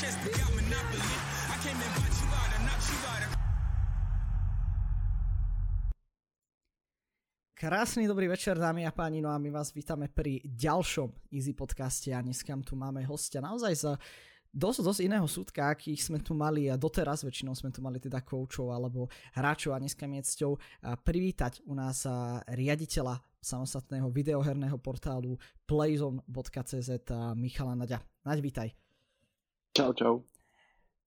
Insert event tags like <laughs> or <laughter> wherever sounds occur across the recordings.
chest, they got monopoly. I came and bought you out, I knocked you out. Krásny dobrý večer dámy a páni, no a my vás vítame pri ďalšom Easy podcaste a dneska tu máme hostia naozaj z dosť, dosť iného súdka, akých sme tu mali a doteraz väčšinou sme tu mali teda koučov alebo hráčov a dneska mi je cťou privítať u nás riaditeľa samostatného videoherného portálu playzone.cz Michala Naďa. Naď, vítaj. Čau, čau.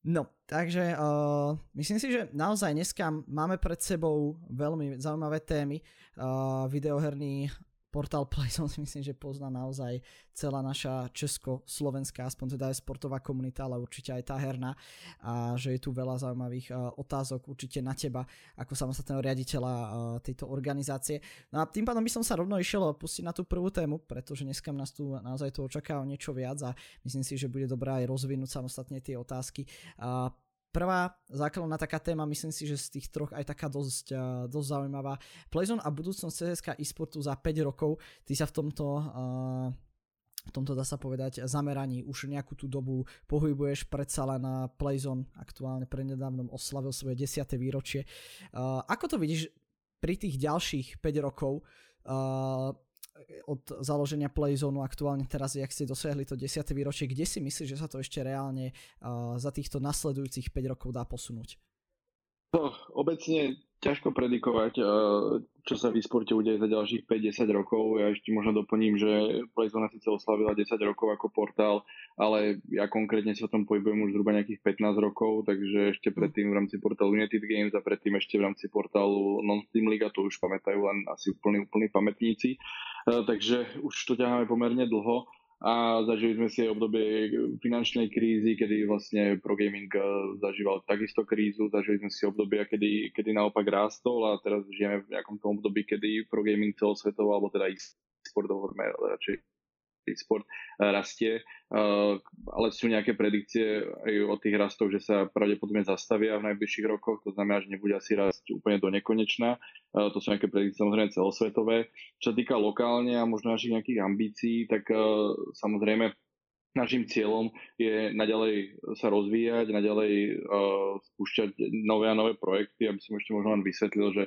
No, takže uh, myslím si, že naozaj dneska máme pred sebou veľmi zaujímavé témy. Uh, videoherný portál Playzone si myslím, že pozná naozaj celá naša česko-slovenská, aspoň teda aj sportová komunita, ale určite aj tá herná a že je tu veľa zaujímavých otázok určite na teba ako samostatného riaditeľa tejto organizácie. No a tým pádom by som sa rovno išiel pustiť na tú prvú tému, pretože dneska nás tu naozaj to očakáva niečo viac a myslím si, že bude dobré aj rozvinúť samostatne tie otázky. Prvá základná taká téma, myslím si, že z tých troch aj taká dosť, dosť zaujímavá. Playzone a budúcnosť CSK eSportu za 5 rokov. Ty sa v tomto uh, v tomto dá sa povedať zameraní už nejakú tú dobu pohybuješ predsa len na Playzone aktuálne prednedávnom oslavil svoje 10. výročie. Uh, ako to vidíš pri tých ďalších 5 rokov? Uh, od založenia Playzone aktuálne teraz, jak ste dosiahli to 10. výročie, kde si myslíš, že sa to ešte reálne uh, za týchto nasledujúcich 5 rokov dá posunúť? To obecne ťažko predikovať, čo sa v e-sporte udeje za ďalších 5-10 rokov. Ja ešte možno doplním, že Playzone síce oslavila 10 rokov ako portál, ale ja konkrétne sa o tom pohybujem už zhruba nejakých 15 rokov, takže ešte predtým v rámci portálu United Games a predtým ešte v rámci portálu Non-Steam Liga, to už pamätajú len asi úplní, úplní pamätníci. E, takže už to ťaháme pomerne dlho a zažili sme si aj obdobie finančnej krízy, kedy vlastne pro gaming e, zažíval takisto krízu, zažili sme si obdobie, kedy, kedy naopak rástol a teraz žijeme v nejakom tom období, kedy pro gaming celosvetovo, alebo teda e-sport hovoríme radšej e-sport eh, rastie, eh, ale sú nejaké predikcie aj o tých rastoch, že sa pravdepodobne zastavia v najbližších rokoch, to znamená, že nebude asi rásť úplne do nekonečna. Eh, to sú nejaké predikcie samozrejme celosvetové. Čo sa týka lokálne a možno našich nejakých ambícií, tak samozrejme našim cieľom je naďalej sa rozvíjať, naďalej uh, spúšťať nové a nové projekty, aby som ešte možno len vysvetlil, že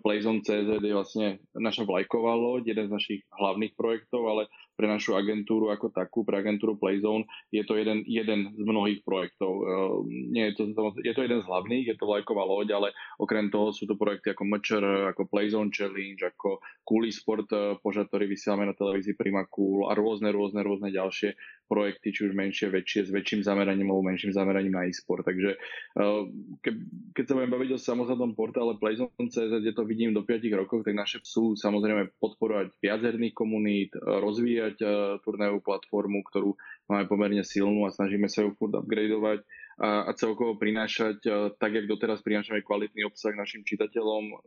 Playzone CZ je vlastne naša vlajková loď, jeden z našich hlavných projektov, ale pre našu agentúru ako takú, pre agentúru Playzone, je to jeden, jeden z mnohých projektov. Ehm, nie je to, je to jeden z hlavných, je to vlajková loď, ale okrem toho sú to projekty ako Mčr, ako Playzone Challenge, ako Cooley Sport, eh, požad, ktorý vysielame na televízii Prima Cool a rôzne, rôzne, rôzne ďalšie projekty, či už menšie, väčšie, s väčším zameraním alebo menším zameraním na e-sport. Takže ehm, ke, keď sa budem baviť o samotnom portále Playzone.cz, kde to vidím do 5 rokov, tak naše sú samozrejme podporovať viacerných komunít, rozvíjať vyvíjať uh, turnajovú platformu, ktorú máme pomerne silnú a snažíme sa ju furt upgradeovať a, a celkovo prinášať, uh, tak jak doteraz prinášame kvalitný obsah našim čitateľom,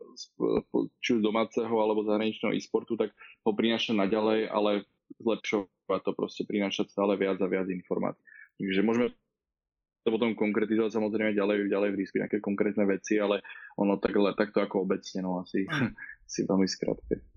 či už domáceho alebo zahraničného e-sportu, tak ho prinášať naďalej, ale zlepšovať to proste, prinášať stále viac a viac informácií. Takže môžeme to potom konkretizovať samozrejme ďalej, ďalej v risku nejaké konkrétne veci, ale ono tak, takto ako obecne, no asi, <laughs> si veľmi skrátke.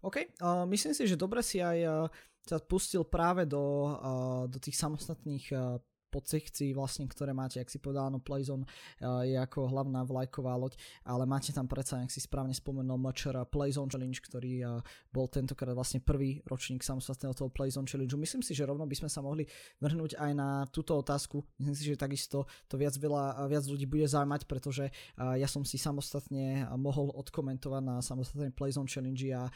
OK, uh, myslím si, že dobre si aj uh, sa pustil práve do, uh, do tých samostatných uh, podsekcií vlastne, ktoré máte, ak si povedal, no Playzone uh, je ako hlavná vlajková loď, ale máte tam predsa, ak si správne spomenul, Mčer Playzone Challenge, ktorý uh, bol tentokrát vlastne prvý ročník samostatného toho Playzone Challenge. Myslím si, že rovno by sme sa mohli vrhnúť aj na túto otázku. Myslím si, že takisto to viac, veľa, viac ľudí bude zaujímať, pretože ja som si samostatne mohol odkomentovať na samostatnej Playzone Challenge a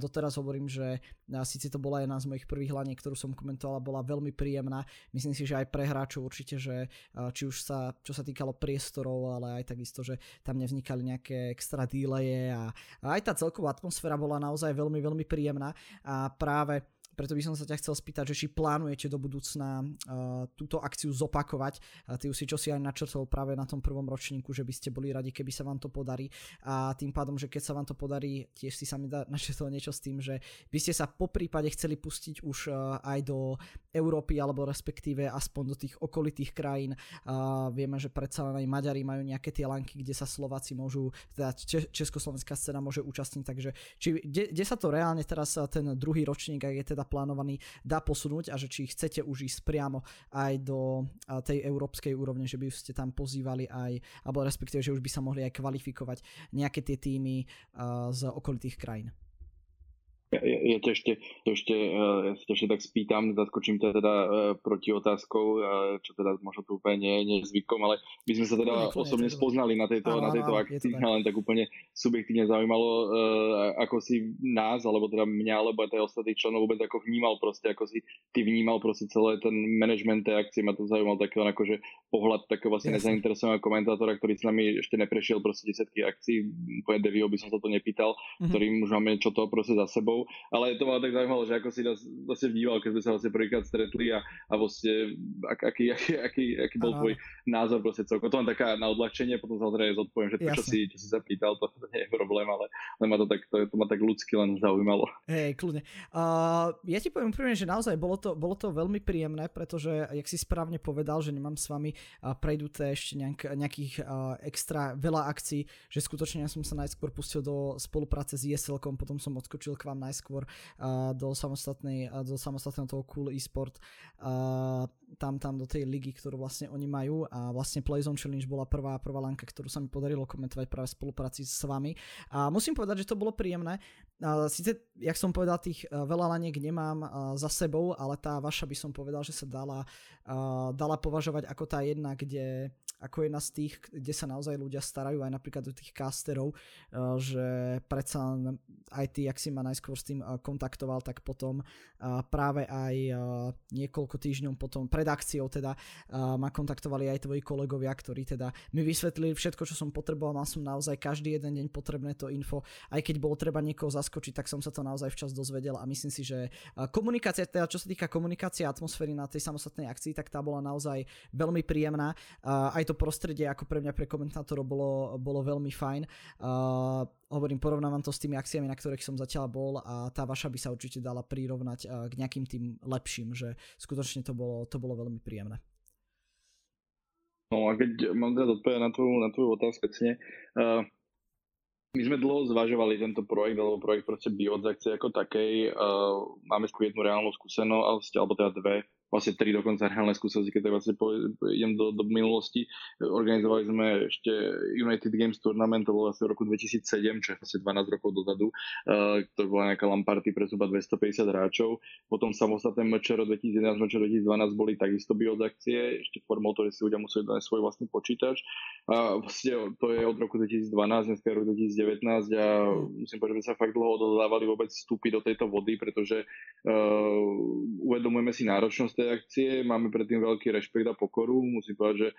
doteraz hovorím, že síce to bola jedna z mojich prvých hľaniek, ktorú som komentovala, bola veľmi príjemná. Myslím si, že aj pre hráčov určite, že či už sa, čo sa týkalo priestorov, ale aj takisto, že tam nevznikali nejaké extra delaye a, a aj tá celková atmosféra bola naozaj veľmi, veľmi príjemná. A práve preto by som sa ťa chcel spýtať, že či plánujete do budúcna uh, túto akciu zopakovať. Uh, ty už si čo si aj načrtol práve na tom prvom ročníku, že by ste boli radi, keby sa vám to podarí. A tým pádom, že keď sa vám to podarí, tiež si sa mi dá <laughs> načrtol niečo s tým, že by ste sa po prípade chceli pustiť už uh, aj do Európy, alebo respektíve aspoň do tých okolitých krajín. Uh, vieme, že predsa len aj Maďari majú nejaké tie lanky, kde sa Slováci môžu, teda československá scéna môže účastniť, takže či, kde, kde sa to reálne teraz ten druhý ročník, ak je teda naplánovaný, dá posunúť a že či chcete už ísť priamo aj do tej európskej úrovne, že by ste tam pozývali aj, alebo respektíve, že už by sa mohli aj kvalifikovať nejaké tie týmy z okolitých krajín. Ja, ťa ešte, ešte, eh, ja ešte tak spýtam, zaskočím ťa teda uh, proti otázkou, uh, čo teda možno tu úplne nie, nie je zvykom, ale my sme sa teda Kľudne, osobne to spoznali na tejto, áno, na tejto akcii, tak. len tak úplne subjektívne zaujímalo, ako si nás, alebo teda mňa, alebo aj ostatných členov vôbec ako vnímal proste, ako si ty vnímal proste celé ten management tej akcie, ma to zaujímal taký len akože pohľad takého vlastne nezainteresovaného komentátora, ktorý s nami ešte neprešiel proste desetky akcií, úplne devio by som sa to nepýtal, mm-hmm. ktorým už máme čo to proste za sebou ale to ma tak zaujímalo, že ako si nás vlastne vnímal, keď sme sa vlastne prvýkrát stretli a, a vlastne ak, aký, aký, aký, aký bol tvoj názor proste celko. To len taká na odľahčenie, potom samozrejme zodpoviem, že to, čo si, čo si sa pýtal, to, to nie je problém, ale len ma to tak, to, to ma tak ľudsky len zaujímalo. Hej, kľudne. Uh, ja ti poviem úprimne, že naozaj bolo to, bolo to veľmi príjemné, pretože, jak si správne povedal, že nemám s vami uh, prejduté ešte nejak, nejakých uh, extra veľa akcií, že skutočne ja som sa najskôr pustil do spolupráce s ESL, potom som odskočil k vám najskôr do, samostatnej, do samostatného toho Cool eSport, tam, tam do tej ligy, ktorú vlastne oni majú a vlastne Playzone Challenge bola prvá, prvá lanka, ktorú sa mi podarilo komentovať práve v spolupráci s vami. A musím povedať, že to bolo príjemné. Sice, jak som povedal, tých uh, veľa laniek nemám uh, za sebou, ale tá vaša by som povedal, že sa dala, uh, dala považovať ako tá jedna, kde ako jedna z tých, kde sa naozaj ľudia starajú aj napríklad do tých casterov, že predsa aj ty, ak si ma najskôr s tým kontaktoval, tak potom práve aj niekoľko týždňov potom, pred akciou teda, ma kontaktovali aj tvoji kolegovia, ktorí teda mi vysvetlili všetko, čo som potreboval, mal som naozaj každý jeden deň potrebné to info, aj keď bolo treba niekoho zaskočiť, tak som sa to naozaj včas dozvedel a myslím si, že komunikácia, teda čo sa týka komunikácie atmosféry na tej samostatnej akcii, tak tá bola naozaj veľmi príjemná. Aj to prostredie ako pre mňa, pre komentátorov bolo, bolo veľmi fajn. Uh, hovorím, porovnávam to s tými akciami, na ktorých som zatiaľ bol a tá vaša by sa určite dala prirovnať uh, k nejakým tým lepším, že skutočne to bolo, to bolo veľmi príjemné. No a keď mám teda odpovedať na tvoju, na tvoju otázku, uh, my sme dlho zvažovali tento projekt, alebo projekt proste biodzakcie ako takej. Uh, máme jednu reálnu skúsenosť, alebo teda dve vlastne tri dokonca reálne skúsenosti, keď vlastne idem do, do minulosti. Organizovali sme ešte United Games Tournament, to bolo vlastne v roku 2007, čo je vlastne 12 rokov dozadu. Uh, to bola nejaká lamparty pre zhruba 250 hráčov. Potom samostatné MČR 2011, MČR 2012 boli takisto biodakcie, ešte formou to, že si ľudia museli dať svoj vlastný počítač. A vlastne to je od roku 2012, dneska je rok 2019 a musím povedať, že sa fakt dlho odhodávali vôbec vstúpiť do tejto vody, pretože uh, uvedomujeme si náročnosť tej akcie, máme predtým veľký rešpekt a pokoru. Musím povedať, že e,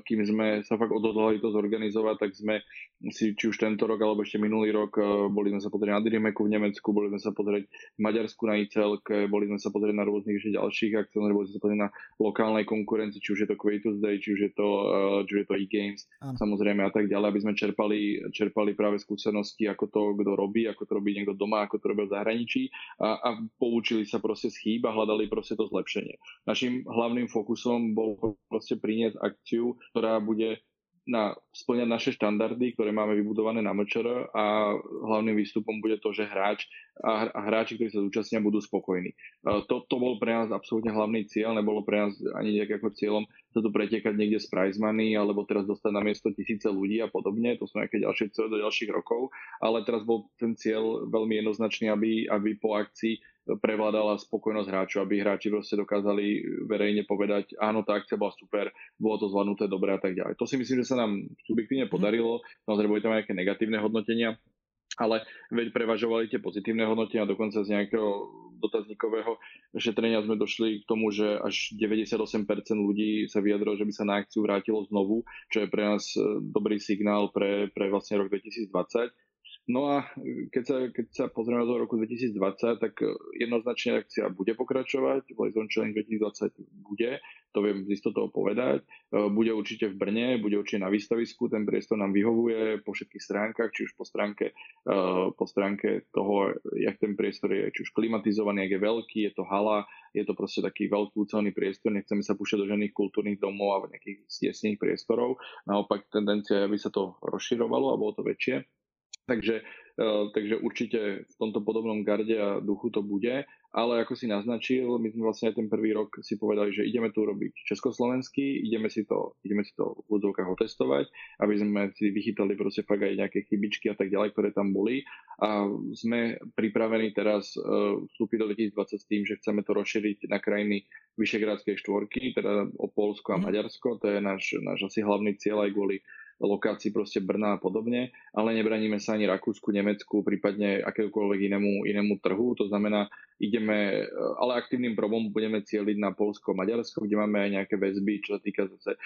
kým sme sa fakt odhodlali to zorganizovať, tak sme si či už tento rok alebo ešte minulý rok e, boli sme sa pozrieť na Dreameku v Nemecku, boli sme sa pozrieť v Maďarsku na ICLK, boli sme sa pozrieť na rôznych ešte ďalších akciách, boli sme sa pozrieť na lokálnej konkurencii, či už je to Creators Day, či už je to, e, či už je to e-games, samozrejme a tak ďalej, aby sme čerpali, čerpali práve skúsenosti, ako to kto robí, ako to robí niekto doma, ako to robí v zahraničí a, a poučili sa proste z chýb a hľadali proste to zlepšenie. Našim hlavným fokusom bol proste priniesť akciu, ktorá bude na, splňať naše štandardy, ktoré máme vybudované na MČR a hlavným výstupom bude to, že hráč a, hráči, ktorí sa zúčastnia, budú spokojní. To, to bol pre nás absolútne hlavný cieľ, nebolo pre nás ani nejak cieľom sa tu pretekať niekde z prize money, alebo teraz dostať na miesto tisíce ľudí a podobne, to sú nejaké ďalšie cieľe do ďalších rokov, ale teraz bol ten cieľ veľmi jednoznačný, aby, aby po akcii prevládala spokojnosť hráčov, aby hráči proste dokázali verejne povedať, áno, tá akcia bola super, bolo to zvládnuté dobre a tak ďalej. To si myslím, že sa nám subjektívne mhm. podarilo, samozrejme boli tam nejaké negatívne hodnotenia, ale veď prevažovali tie pozitívne hodnotenia, dokonca z nejakého dotazníkového šetrenia sme došli k tomu, že až 98% ľudí sa vyjadrilo, že by sa na akciu vrátilo znovu, čo je pre nás e, dobrý signál pre, pre vlastne rok 2020 No a keď sa, keď sa pozrieme do roku 2020, tak jednoznačne akcia bude pokračovať, Blazon Challenge 2020 bude, to viem z istotou povedať. E, bude určite v Brne, bude určite na výstavisku, ten priestor nám vyhovuje po všetkých stránkach, či už po stránke, e, po stránke toho, jak ten priestor je, či už klimatizovaný, jak je veľký, je to hala, je to proste taký veľký ucelený priestor, nechceme sa púšťať do žiadnych kultúrnych domov a nejakých stiesných priestorov. Naopak tendencia je, aby sa to rozširovalo a bolo to väčšie. Takže takže určite v tomto podobnom garde a duchu to bude ale ako si naznačil, my sme vlastne aj ten prvý rok si povedali, že ideme tu robiť československý, ideme si to, ideme si to v úzovkách otestovať, aby sme si vychytali proste fakt aj nejaké chybičky a tak ďalej, ktoré tam boli. A sme pripravení teraz uh, vstúpiť do 2020 s tým, že chceme to rozšíriť na krajiny Vyšegrádskej štvorky, teda o Polsko a mhm. Maďarsko. To je náš, náš asi hlavný cieľ aj kvôli lokácií proste Brna a podobne, ale nebraníme sa ani Rakúsku, Nemecku, prípadne akékoľvek inému, inému trhu. To znamená, ideme, ale aktívnym probom budeme cieliť na Polsko, Maďarsko, kde máme aj nejaké väzby, čo sa týka zase e,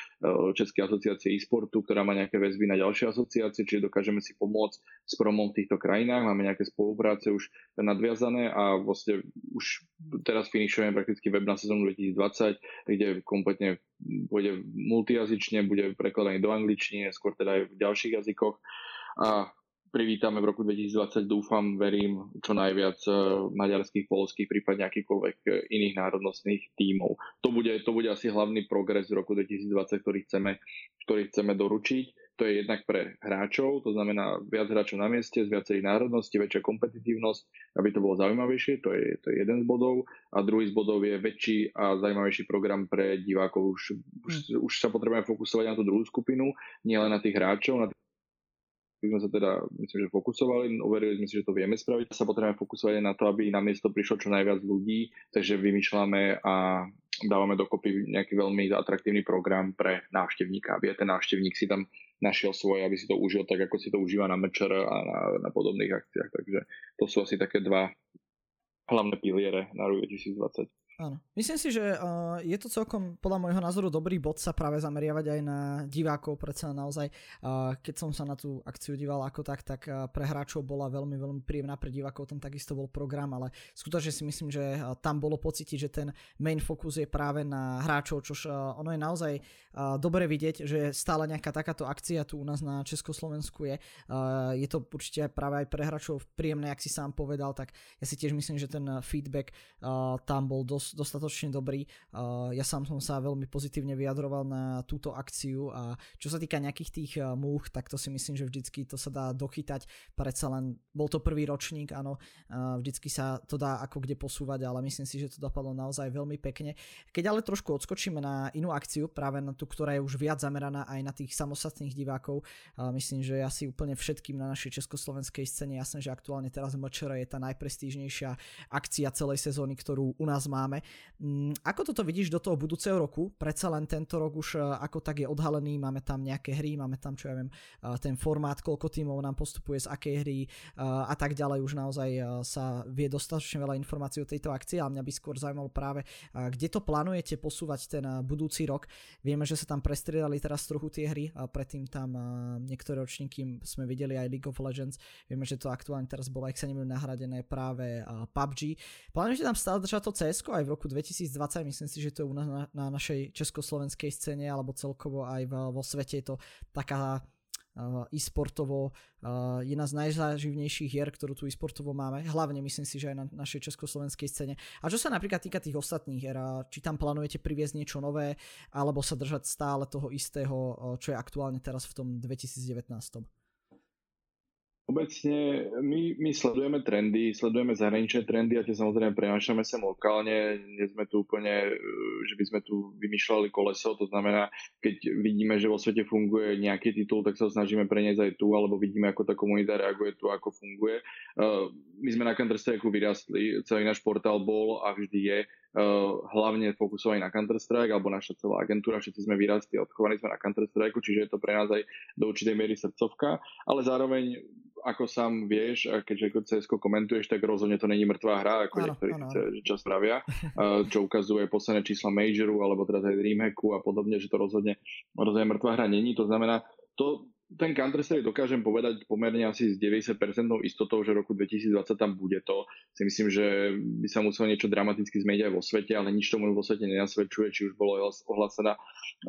Českej asociácie e-sportu, ktorá má nejaké väzby na ďalšie asociácie, čiže dokážeme si pomôcť s promom v týchto krajinách. Máme nejaké spolupráce už nadviazané a vlastne už teraz finišujeme prakticky web na sezónu 2020, kde kompletne bude multijazyčne, bude prekladaný do angličtiny, skôr teda aj v ďalších jazykoch. A privítame v roku 2020, dúfam, verím, čo najviac e, maďarských, polských, prípadne akýchkoľvek e, iných národnostných tímov. To bude, to bude asi hlavný progres v roku 2020, ktorý chceme, ktorý chceme doručiť to je jednak pre hráčov, to znamená viac hráčov na mieste z viacerých národností, väčšia kompetitívnosť, aby to bolo zaujímavejšie, to je, to je jeden z bodov. A druhý z bodov je väčší a zaujímavejší program pre divákov. Už, už, hm. už sa potrebujeme fokusovať na tú druhú skupinu, nielen na tých hráčov, na my sme sa teda, myslím, že fokusovali, overili sme si, že to vieme spraviť. Sa potrebujeme fokusovať na to, aby na miesto prišlo čo najviac ľudí, takže vymýšľame a dávame dokopy nejaký veľmi atraktívny program pre návštevníka, aby ten návštevník si tam našiel svoje, aby si to užil tak, ako si to užíva na mečer a na, na podobných akciách. Takže to sú asi také dva hlavné piliere na rok 2020. Áno. Myslím si, že uh, je to celkom podľa môjho názoru dobrý bod sa práve zameriavať aj na divákov, predsa naozaj, uh, keď som sa na tú akciu díval ako tak, tak uh, pre hráčov bola veľmi, veľmi príjemná, pre divákov tam takisto bol program, ale skutočne si myslím, že uh, tam bolo pocítiť, že ten main focus je práve na hráčov, čož uh, ono je naozaj uh, dobre vidieť, že stále nejaká takáto akcia tu u nás na Československu je. Uh, je to určite práve aj pre hráčov príjemné, ak si sám povedal, tak ja si tiež myslím, že ten feedback uh, tam bol dosť dostatočne dobrý. Ja sám som sa veľmi pozitívne vyjadroval na túto akciu a čo sa týka nejakých tých múch, tak to si myslím, že vždycky to sa dá dochytať. Predsa len bol to prvý ročník, áno, vždycky sa to dá ako kde posúvať, ale myslím si, že to dopadlo naozaj veľmi pekne. Keď ale trošku odskočíme na inú akciu, práve na tú, ktorá je už viac zameraná aj na tých samostatných divákov, myslím, že asi úplne všetkým na našej československej scéne jasné, že aktuálne teraz MČR je tá najprestížnejšia akcia celej sezóny, ktorú u nás máme máme. Mm, ako toto vidíš do toho budúceho roku? Predsa len tento rok už e, ako tak je odhalený, máme tam nejaké hry, máme tam, čo ja viem, e, ten formát, koľko tímov nám postupuje z akej hry e, a tak ďalej. Už naozaj sa vie dostatočne veľa informácií o tejto akcii, ale mňa by skôr zaujímalo práve, kde to plánujete posúvať ten budúci rok. Vieme, že sa tam prestriedali teraz trochu tie hry, a predtým tam niektoré ročníky sme videli aj League of Legends. Vieme, že to aktuálne teraz bolo, ak sa neviem, nahradené práve PUBG. Plánujete tam stále držať to CS aj v roku 2020, myslím si, že to je u nás na, na našej československej scéne alebo celkovo aj vo, svete je to taká uh, e-sportovo uh, jedna z najzáživnejších hier, ktorú tu e-sportovo máme. Hlavne myslím si, že aj na našej československej scéne. A čo sa napríklad týka tých ostatných hier, či tam plánujete priviesť niečo nové, alebo sa držať stále toho istého, uh, čo je aktuálne teraz v tom 2019. Obecne my, my sledujeme trendy, sledujeme zahraničné trendy a tie samozrejme prenášame sem lokálne. Nie sme tu úplne, že by sme tu vymýšľali koleso, to znamená, keď vidíme, že vo svete funguje nejaký titul, tak sa ho snažíme preniesť aj tu, alebo vidíme, ako tá komunita reaguje tu, ako funguje. My sme na Counter-Strike vyrastli, celý náš portál bol a vždy je hlavne fokusovaní na Counter-Strike, alebo naša celá agentúra, všetci sme vyrastli odchovaní sme na Counter-Strike, čiže je to pre nás aj do určitej miery srdcovka, ale zároveň ako sám vieš, a keďže ako cs komentuješ, tak rozhodne to není mŕtvá hra, ako ano, niektorí ano. čas pravia, <laughs> čo ukazuje posledné čísla Majoru, alebo teraz aj Dreamhacku a podobne, že to rozhodne, rozhodne mŕtvá hra není. To znamená, to, ten Counter-Strike dokážem povedať pomerne asi s 90% istotou, že roku 2020 tam bude to. Si myslím, že by sa muselo niečo dramaticky zmeniť aj vo svete, ale nič tomu vo svete nenasvedčuje, či už bolo ohlásená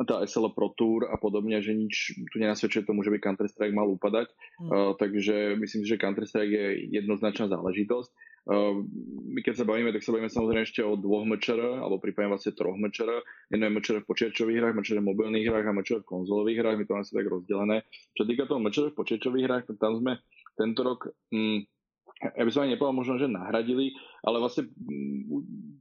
tá SL Pro Tour a podobne, že nič tu nenasvedčuje tomu, že by Counter-Strike mal upadať. Mm. Uh, takže myslím si, že Counter-Strike je jednoznačná záležitosť. Uh, my keď sa bavíme, tak sa bavíme samozrejme ešte o dvoch mečer, alebo prípadne vlastne troch mečer. Jedno je mečer v počítačových hrách, mečer v mobilných hrách a mečer v konzolových hrách. My to máme tak rozdelené. Čo týka toho mečer v počítačových hrách, tak tam sme tento rok mm, ja by som ani nepovedal možno, že nahradili, ale vlastne mm,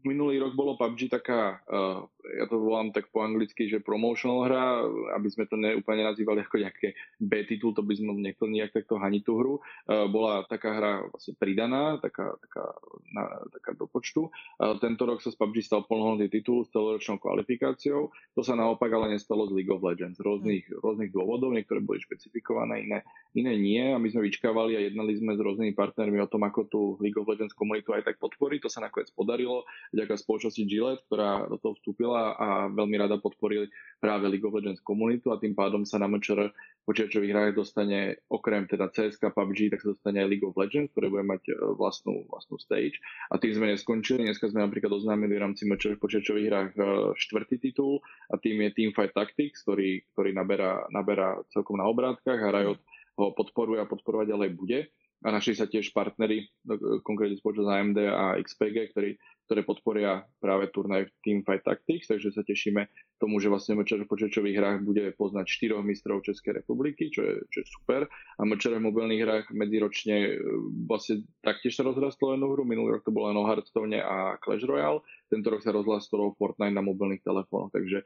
minulý rok bolo PUBG taká, uh, ja to volám tak po anglicky, že promotional hra, aby sme to neúplne nazývali ako nejaké B titul, to by sme nechceli nejak takto haniť tú hru. Uh, bola taká hra vlastne pridaná, taká, taká, na, taká do počtu. Uh, tento rok sa z PUBG stal plnohodnotný titul s celoročnou kvalifikáciou. To sa naopak ale nestalo z League of Legends. Rôznych, mm. rôznych dôvodov, niektoré boli špecifikované, iné, iné nie a my sme vyčkávali a jednali sme s rôznymi partnermi o tom, ako tú League of Legends komunitu aj tak podporiť. To sa nakoniec podarilo vďaka spoločnosti Gillette, ktorá do toho vstúpila a veľmi rada podporili práve League of Legends komunitu a tým pádom sa na MČR počítačových hrách dostane okrem teda CSK, PUBG, tak sa dostane aj League of Legends, ktoré bude mať e, vlastnú, vlastnú stage. A tým sme neskončili. Dneska sme napríklad oznámili v rámci MČR v počítačových hrách e, štvrtý titul a tým je Teamfight Tactics, ktorý, ktorý naberá, naberá celkom na obrátkach a Riot ho podporuje a podporovať ďalej bude a našli sa tiež partnery, konkrétne spoločnosť AMD a XPG, ktorí, ktoré podporia práve turnaj Teamfight Tactics, takže sa tešíme tomu, že vlastne MČR v počítačových hrách bude poznať štyroch mistrov Českej republiky, čo je, čo je super. A MČR v mobilných hrách medziročne e, vlastne taktiež sa rozrastlo jednu hru, minulý rok to bolo len o Hearthstone a Clash Royale, tento rok sa rozrastlo Fortnite na mobilných telefónoch, takže e,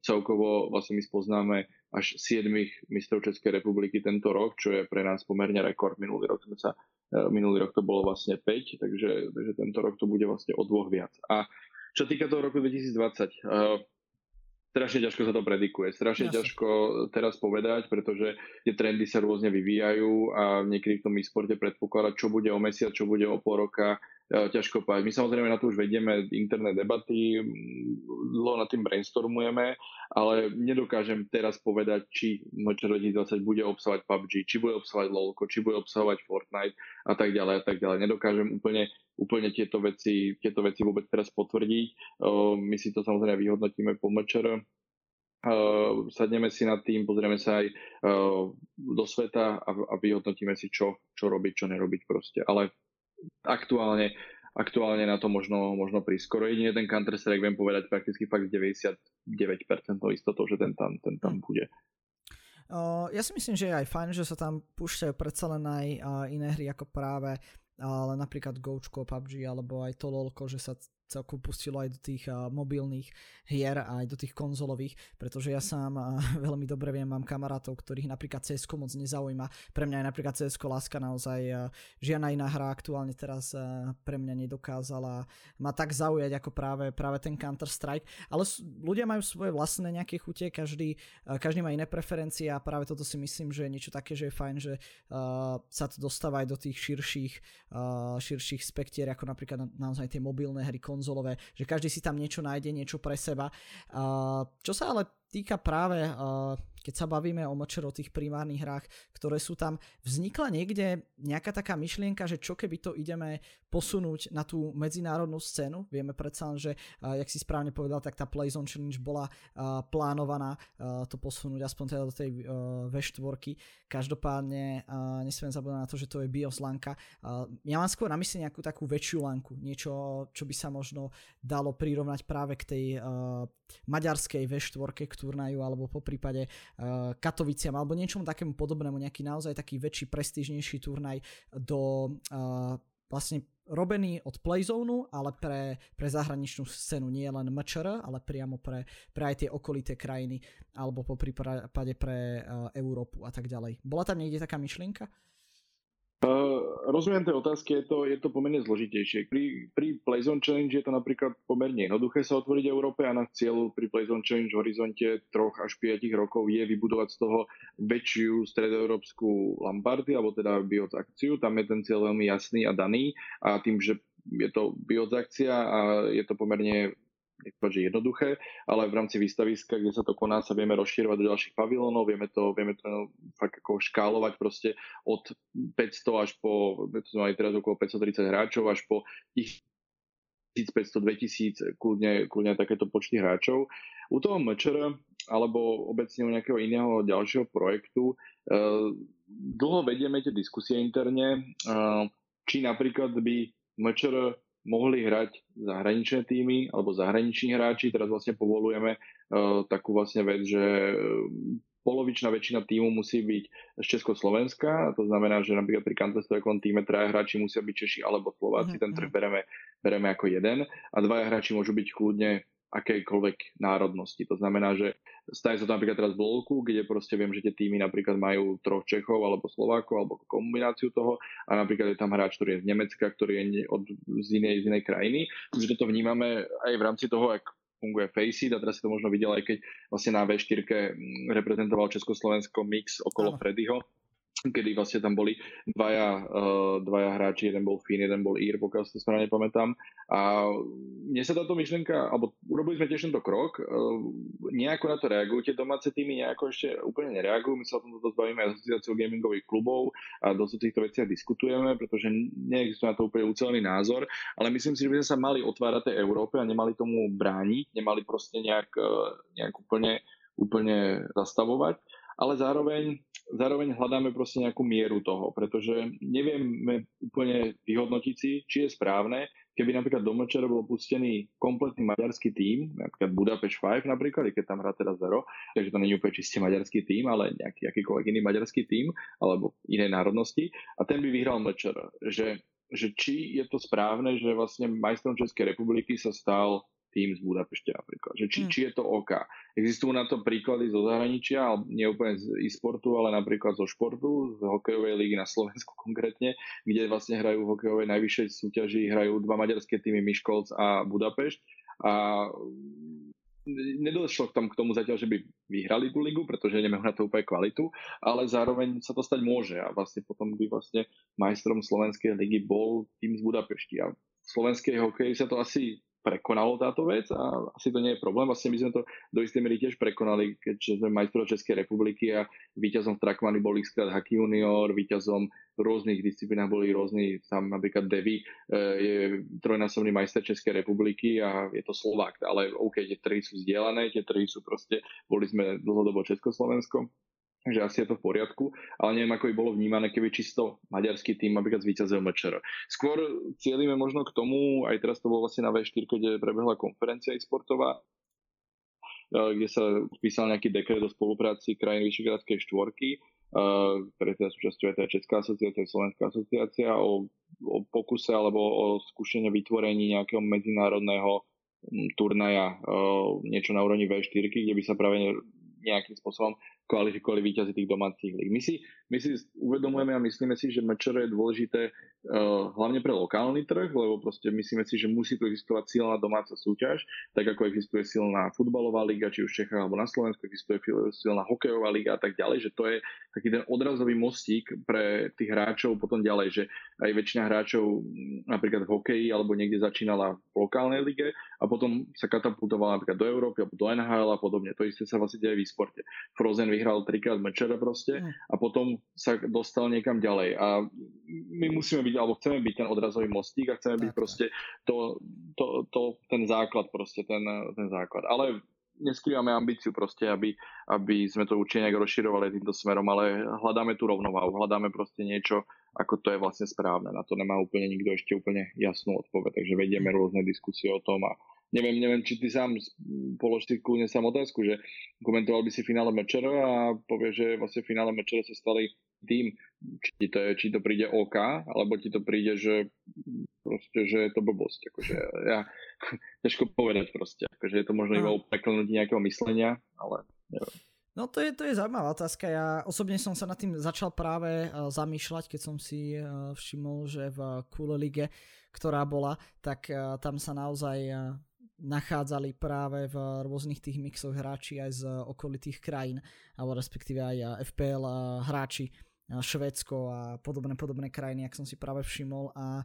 celkovo vlastne my spoznáme až 7 mistrov Českej republiky tento rok, čo je pre nás pomerne rekord. Minulý rok sme sa, e, minulý rok to bolo vlastne 5, takže, takže tento rok to bude vlastne o dvoch viac. A čo týka toho roku 2020, uh, e, strašne ťažko sa to predikuje, strašne Jasne. ťažko teraz povedať, pretože tie trendy sa rôzne vyvíjajú a niekedy v tom e-sporte predpokladať, čo bude o mesiac, čo bude o pol roka, ťažko povedať. My samozrejme na to už vedieme interné debaty, dlho nad tým brainstormujeme, ale nedokážem teraz povedať, či Močer 2020 bude obsahovať PUBG, či bude obsahovať LoLko, či bude obsahovať Fortnite a tak ďalej a tak ďalej. Nedokážem úplne, úplne tieto, veci, tieto veci vôbec teraz potvrdiť. My si to samozrejme vyhodnotíme po Močer, sadneme si nad tým, pozrieme sa aj do sveta a, a vyhodnotíme si, čo, čo robiť, čo nerobiť proste. Ale aktuálne, aktuálne na to možno, možno prískoro. Jedine ten Counter-Strike viem povedať prakticky fakt 99% istotou, že ten tam, ten tam bude. Uh, ja si myslím, že je aj fajn, že sa tam púšťajú predsa len aj uh, iné hry ako práve ale napríklad Gočko, PUBG alebo aj to LOLko, že sa celkom pustilo aj do tých uh, mobilných hier a aj do tých konzolových, pretože ja sám uh, <laughs> veľmi dobre viem, mám kamarátov, ktorých napríklad cs moc nezaujíma. Pre mňa je napríklad cs láska naozaj uh, žiadna iná hra aktuálne teraz pre mňa nedokázala ma tak zaujať ako práve, práve ten Counter-Strike, ale ľudia majú svoje vlastné nejaké chute, každý, každý má iné preferencie a práve toto si myslím, že je niečo také, že je fajn, že sa to dostáva aj do tých širších, širších spektier, ako napríklad na, naozaj tie mobilné hry, konzolové, že každý si tam niečo nájde, niečo pre seba. Čo sa ale týka práve, keď sa bavíme o močer, o tých primárnych hrách, ktoré sú tam, vznikla niekde nejaká taká myšlienka, že čo keby to ideme posunúť na tú medzinárodnú scénu. Vieme predsa že, jak si správne povedal, tak tá Playzone Challenge bola plánovaná to posunúť aspoň teda do tej V4. Každopádne nesmiem zabúdať na to, že to je BIOS lanka. Ja mám skôr na mysli nejakú takú väčšiu lanku, niečo, čo by sa možno dalo prirovnať práve k tej maďarskej V4 k turnaju alebo po prípade uh, Katoviciam alebo niečomu takému podobnému, nejaký naozaj taký väčší, prestížnejší turnaj do uh, vlastne robený od Playzone, ale pre, pre zahraničnú scénu, nie len MČR, ale priamo pre, pre aj tie okolité krajiny, alebo po prípade pre uh, Európu a tak ďalej. Bola tam niekde taká myšlienka? Uh, rozumiem tej otázky, je to, je to pomerne zložitejšie. Pri, pri Playzone Challenge je to napríklad pomerne jednoduché sa otvoriť Európe a na cieľ pri Playzone Challenge v horizonte 3 až 5 rokov je vybudovať z toho väčšiu stredoeurópsku Lamparty, alebo teda BIOS akciu. Tam je ten cieľ veľmi jasný a daný a tým, že je to BIOS akcia a je to pomerne že jednoduché, ale v rámci výstaviska, kde sa to koná, sa vieme rozširovať do ďalších pavilónov, vieme to, vieme to fakt ako škálovať proste od 500 až po, to sme mali teraz okolo 530 hráčov, až po 1500, 2000, kľudne, kľudne takéto počty hráčov. U toho MČR alebo obecne u nejakého iného ďalšieho projektu uh, dlho vedieme tie diskusie interne, uh, či napríklad by MČR mohli hrať zahraničné týmy alebo zahraniční hráči. Teraz vlastne povolujeme uh, takú vlastne vec, že uh, polovičná väčšina týmu musí byť z Československa, to znamená, že napríklad pri counter týme traja hráči musia byť Češi alebo Slováci, mm-hmm. ten trh bereme, bereme ako jeden a dvaja hráči môžu byť kľudne akejkoľvek národnosti. To znamená, že staje sa to napríklad teraz v LOLku, kde proste viem, že tie týmy napríklad majú troch Čechov alebo Slovákov alebo kombináciu toho a napríklad je tam hráč, ktorý je z Nemecka, ktorý je od, z, inej, z inej krajiny. Že toto vnímame aj v rámci toho, ak funguje Faceit a teraz si to možno videl aj keď vlastne na V4 reprezentoval Československo mix okolo Freddyho kedy vlastne tam boli dvaja, uh, dvaja hráči, jeden bol Fín, jeden bol Ír, pokiaľ si to správne pamätám. A mne sa táto myšlienka, alebo urobili sme tiež tento krok, uh, nejako na to reagujú, tie domáce týmy nejako ešte úplne nereagujú, my sa o tomto zbavíme aj asociáciou gamingových klubov a dosť o týchto veciach diskutujeme, pretože neexistuje na to úplne ucelený názor, ale myslím si, že by sme sa mali otvárať tej Európe a nemali tomu brániť, nemali proste nejak, uh, nejak úplne, úplne zastavovať ale zároveň, zároveň hľadáme proste nejakú mieru toho, pretože nevieme úplne vyhodnotiť si, či je správne, keby napríklad do Mlčera bol pustený kompletný maďarský tím, napríklad Budapešť 5 napríklad, keď tam hrá teraz Zero, takže to není úplne čiste maďarský tím, ale nejaký akýkoľvek iný maďarský tím alebo inej národnosti a ten by vyhral Mlčera. Že, že či je to správne, že vlastne majstrom Českej republiky sa stal tým z Budapešte napríklad. Že či, mm. či je to OK. Existujú na to príklady zo zahraničia, nie úplne z e-sportu, ale napríklad zo športu, z hokejovej ligy na Slovensku <laughs> konkrétne, kde vlastne hrajú v hokejovej najvyššej súťaži, hrajú dva maďarské týmy Miškolc a Budapešť. A nedošlo k tomu, k tomu zatiaľ, že by vyhrali tú ligu, pretože nemajú na to úplne kvalitu, ale zároveň sa to stať môže a vlastne potom by vlastne majstrom Slovenskej ligy bol tým z Budapešti a v slovenskej hokeji sa to asi prekonalo táto vec a asi to nie je problém. Vlastne my sme to do istej miery tiež prekonali, keďže sme majstrov Českej republiky a víťazom v Trackmany bol xkrát Hockey Junior, víťazom v rôznych disciplinách boli rôzni, tam napríklad Devi e, je trojnásobný majster Českej republiky a je to Slovák, ale OK, tie trhy sú vzdielané, tie trhy sú proste, boli sme dlhodobo Československo, že asi je to v poriadku, ale neviem, ako by bolo vnímané, keby čisto maďarský tým napríklad zvíťazil MČR. Skôr cieľime možno k tomu, aj teraz to bolo vlastne na V4, kde prebehla konferencia e-sportová, e, kde sa písal nejaký dekret o spolupráci krajín Vyšegradskej štvorky, e, ktoré teda súčasťuje teda Česká asociácia, Slovenská asociácia, o, o pokuse alebo o skúšenie vytvorení nejakého medzinárodného turnaja, e, niečo na úrovni V4, kde by sa práve nejakým spôsobom kvalifikovali víťazi tých domácich líg. My si, my si uvedomujeme a myslíme si, že mečer je dôležité uh, hlavne pre lokálny trh, lebo proste myslíme si, že musí tu existovať silná domáca súťaž, tak ako existuje silná futbalová liga, či už v Čechách alebo na Slovensku, existuje silná hokejová liga a tak ďalej, že to je taký ten odrazový mostík pre tých hráčov potom ďalej, že aj väčšina hráčov napríklad v hokeji alebo niekde začínala v lokálnej lige a potom sa katapultovala napríklad do Európy alebo do NHL a podobne. To isté sa vlastne deje v e-sporte. Frozen vyhral trikrát mečere proste mm. a potom sa dostal niekam ďalej. A my musíme byť, alebo chceme byť ten odrazový mostík a chceme byť proste to, to, to, ten základ proste, ten, ten základ. Ale neskrývame ambíciu proste, aby, aby sme to určite nejak rozširovali týmto smerom, ale hľadáme tú rovnováhu, hľadáme proste niečo, ako to je vlastne správne. Na to nemá úplne nikto ešte úplne jasnú odpoveď, takže vedieme rôzne diskusie o tom a neviem, neviem, či ty sám polož si kľudne sám otázku, že komentoval by si finále Mečera a povie, že vlastne v finále Mečera sa stali tým, či to, je, či to príde OK, alebo ti to príde, že proste, že je to blbosť. Akože ja, <laughs> ťažko povedať proste. Akože je to možno iba preklenutie nejakého myslenia, ale neviem. No to je, to je zaujímavá otázka. Ja osobne som sa nad tým začal práve uh, zamýšľať, keď som si uh, všimol, že v Cool Lige, ktorá bola, tak tam sa naozaj nachádzali práve v rôznych tých mixoch hráči aj z okolitých krajín, alebo respektíve aj FPL hráči Švedsko a podobné podobné krajiny, ak som si práve všimol a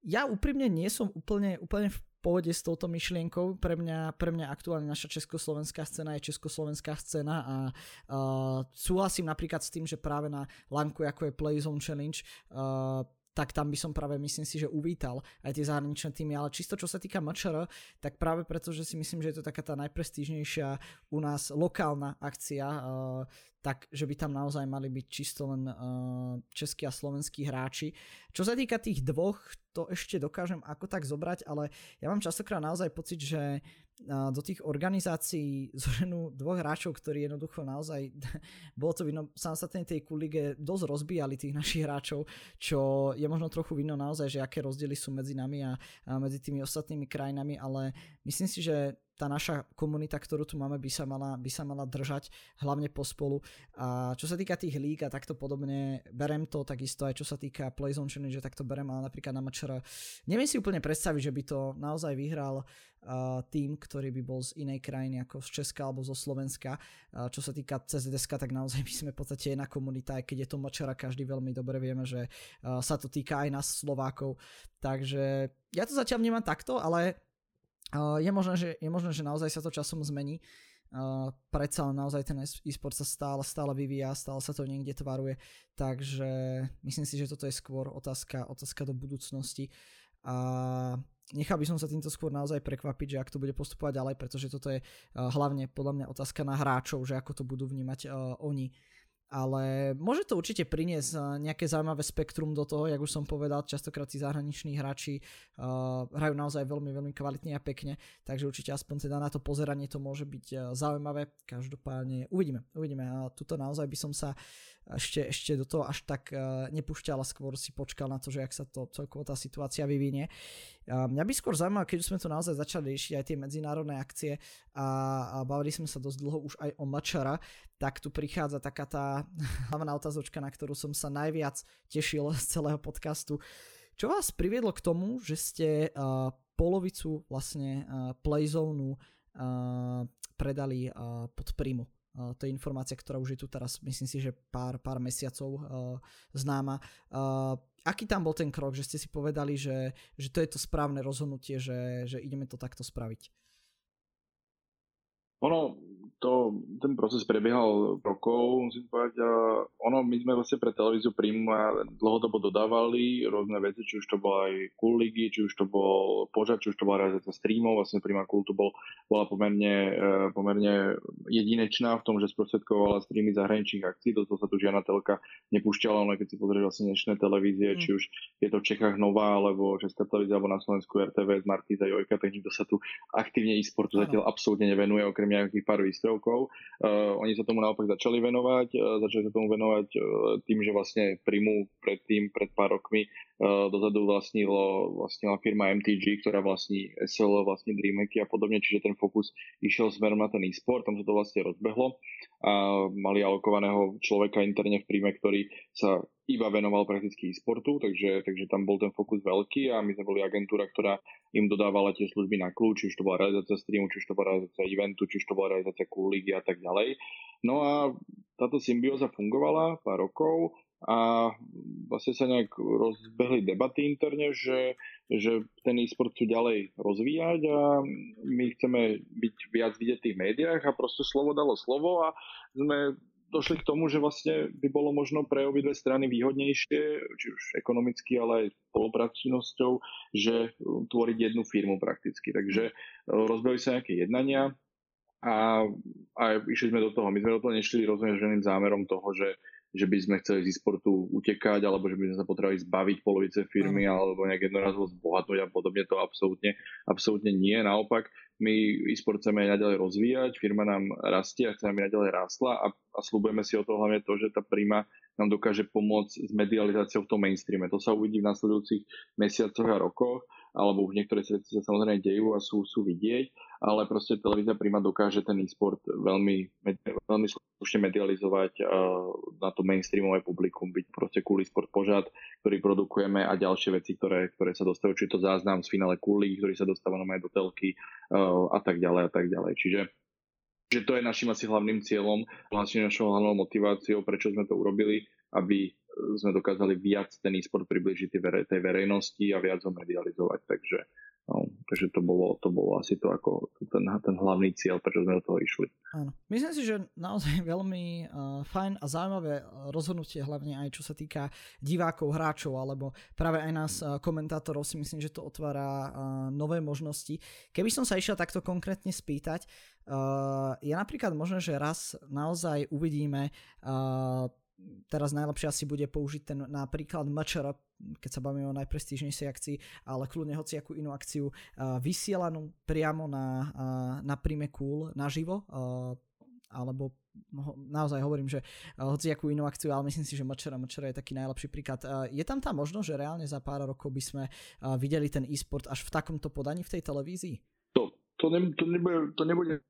ja úprimne nie som úplne, úplne v pohode s touto myšlienkou. Pre mňa, pre mňa aktuálne naša československá scéna je československá scéna a uh, súhlasím napríklad s tým, že práve na lanku ako je Playzone Challenge uh, tak tam by som práve myslím si, že uvítal aj tie zahraničné týmy, ale čisto čo sa týka MČR, tak práve preto, že si myslím, že je to taká tá najprestížnejšia u nás lokálna akcia uh, tak že by tam naozaj mali byť čisto len uh, českí a slovenskí hráči. Čo sa týka tých dvoch, to ešte dokážem ako tak zobrať, ale ja mám častokrát naozaj pocit, že do tých organizácií <laughs> zoženú dvoch hráčov, ktorí jednoducho naozaj, <laughs> bolo to vino samostatnej tej kulige, dosť rozbíjali tých našich hráčov, čo je možno trochu vino naozaj, že aké rozdiely sú medzi nami a, a medzi tými ostatnými krajinami, ale myslím si, že tá naša komunita, ktorú tu máme, by sa mala, by sa mala držať hlavne pospolu. A čo sa týka tých líg a takto podobne, berem to takisto aj čo sa týka Playzone Challenge, tak to berem ale napríklad na Mačera. Neviem si úplne predstaviť, že by to naozaj vyhral uh, tým, ktorý by bol z inej krajiny ako z Česka alebo zo Slovenska. Uh, čo sa týka CZSK, tak naozaj <laughs> my sme v podstate jedna komunita, aj keď je to Mačera, každý veľmi dobre vieme, že uh, sa to týka aj nás Slovákov. Takže ja to zatiaľ vnímam takto, ale je, možné, že, je možné, že naozaj sa to časom zmení. Predsa naozaj ten e-sport sa stále, stále vyvíja, stále sa to niekde tvaruje, takže myslím si, že toto je skôr otázka, otázka do budúcnosti a nechal by som sa týmto skôr naozaj prekvapiť, že ak to bude postupovať ďalej, pretože toto je uh, hlavne podľa mňa otázka na hráčov, že ako to budú vnímať uh, oni. Ale môže to určite priniesť eh, nejaké zaujímavé spektrum do toho, jak už som povedal, častokrát tí zahraniční hráči uh, hrajú naozaj veľmi, veľmi kvalitne a pekne, takže určite aspoň teda na to pozeranie to môže byť zaujímavé, každopádne uvidíme, uvidíme. A tuto naozaj by som sa ešte, ešte do toho až tak uh, nepúšťal a skôr si počkal na to, že ak sa to celkovo tá situácia vyvinie. Mňa by skôr zaujímalo, keď sme to naozaj začali riešiť aj tie medzinárodné akcie a, a bavili sme sa dosť dlho už aj o Mačara, tak tu prichádza taká tá <laughs> hlavná otázočka, na ktorú som sa najviac tešil z celého podcastu. Čo vás priviedlo k tomu, že ste uh, polovicu vlastne uh, playzónu uh, predali uh, pod príjmu? Uh, to je informácia, ktorá už je tu teraz, myslím si, že pár, pár mesiacov uh, známa. Uh, aký tam bol ten krok, že ste si povedali, že, že to je to správne rozhodnutie, že, že ideme to takto spraviť? Ono, to, ten proces prebiehal rokov, musím povedať. A ono, my sme vlastne pre televíziu Prima dlhodobo dodávali rôzne veci, či už to bol aj Cool Ligy, či už to bol požad, či už to bola realizácia streamov. Vlastne Prima Cool to bol, bola pomerne, e, pomerne jedinečná v tom, že sprostredkovala streamy zahraničných akcií. Do toho sa tu žiadna telka nepúšťala, ale keď si pozrieš vlastne dnešné televízie, mm. či už je to v Čechách Nová, alebo Česká televízia, alebo na Slovensku RTV, Markiza, Jojka, tak nikto sa tu aktívne e-sportu zatiaľ absolútne nevenuje, okrem nejakých pár výstrelkov. Uh, oni sa tomu naopak začali venovať, uh, začali sa tomu venovať uh, tým, že vlastne príjmu predtým, pred pár rokmi uh, dozadu vlastnilo, vlastnila firma MTG, ktorá vlastní SL, vlastní Dreamhacky a podobne, čiže ten fokus išiel smerom na ten e-sport, tam sa to vlastne rozbehlo a mali alokovaného človeka interne v príjme, ktorý sa iba venoval prakticky e-sportu, takže, takže tam bol ten fokus veľký a my sme boli agentúra, ktorá im dodávala tie služby na kľúč, či už to bola realizácia streamu, či už to bola realizácia eventu, či už to bola realizácia cool a tak ďalej. No a táto symbióza fungovala pár rokov a vlastne sa nejak rozbehli debaty interne, že, že ten e-sport chcú ďalej rozvíjať a my chceme byť viac vidieť v médiách a proste slovo dalo slovo a sme došli k tomu, že vlastne by bolo možno pre obidve strany výhodnejšie, či už ekonomicky, ale aj spolupracnosťou, že tvoriť jednu firmu prakticky. Takže e, rozbehli sa nejaké jednania a, a išli sme do toho. My sme do toho nešli rozumieženým zámerom toho, že že by sme chceli z e-sportu utekať, alebo že by sme sa potrebovali zbaviť polovice firmy, mm. alebo nejak jednorazovo zbohatnúť a podobne, to absolútne, absolútne nie. Naopak, my e-sport chceme aj naďalej rozvíjať, firma nám rastie a chceme, aby naďalej rástla a, a slúbujeme si o to hlavne to, že tá príjma nám dokáže pomôcť s medializáciou v tom mainstreame. To sa uvidí v nasledujúcich mesiacoch a rokoch alebo už niektoré veci sa samozrejme dejú a sú, sú vidieť, ale proste televízia Prima dokáže ten e-sport veľmi, veľmi slušne medializovať na to mainstreamové publikum, byť proste cool sport požad, ktorý produkujeme a ďalšie veci, ktoré, ktoré sa dostávajú, či to záznam z finále Cooley, ktorý sa dostáva na do telky a tak ďalej a tak ďalej. Čiže že to je našim asi hlavným cieľom, vlastne našou hlavnou motiváciou, prečo sme to urobili, aby sme dokázali viac ten e-sport približiť tej, verej, tej verejnosti a viac ho medializovať. Takže No, takže to bolo, to bolo asi to ako ten, ten hlavný cieľ, prečo sme do toho išli. Áno. Myslím si, že naozaj <laughs> veľmi uh, fajn a zaujímavé rozhodnutie, hlavne aj čo sa týka divákov, hráčov, alebo práve aj nás uh, komentátorov si myslím, že to otvára uh, nové možnosti. Keby som sa išiel takto konkrétne spýtať, uh, je napríklad možné, že raz naozaj uvidíme uh, teraz najlepšie asi bude použiť ten napríklad MČR, keď sa bavíme o najprestížnejšej akcii, ale kľudne hoci akú inú akciu vysielanú priamo na, na Prime Cool naživo, alebo naozaj hovorím, že uh, hoci akú inú akciu, ale myslím si, že Mčera, Mčera je taký najlepší príklad. Je tam tá možnosť, že reálne za pár rokov by sme videli ten e-sport až v takomto podaní v tej televízii? To, to, ne, to, nebude, to nebude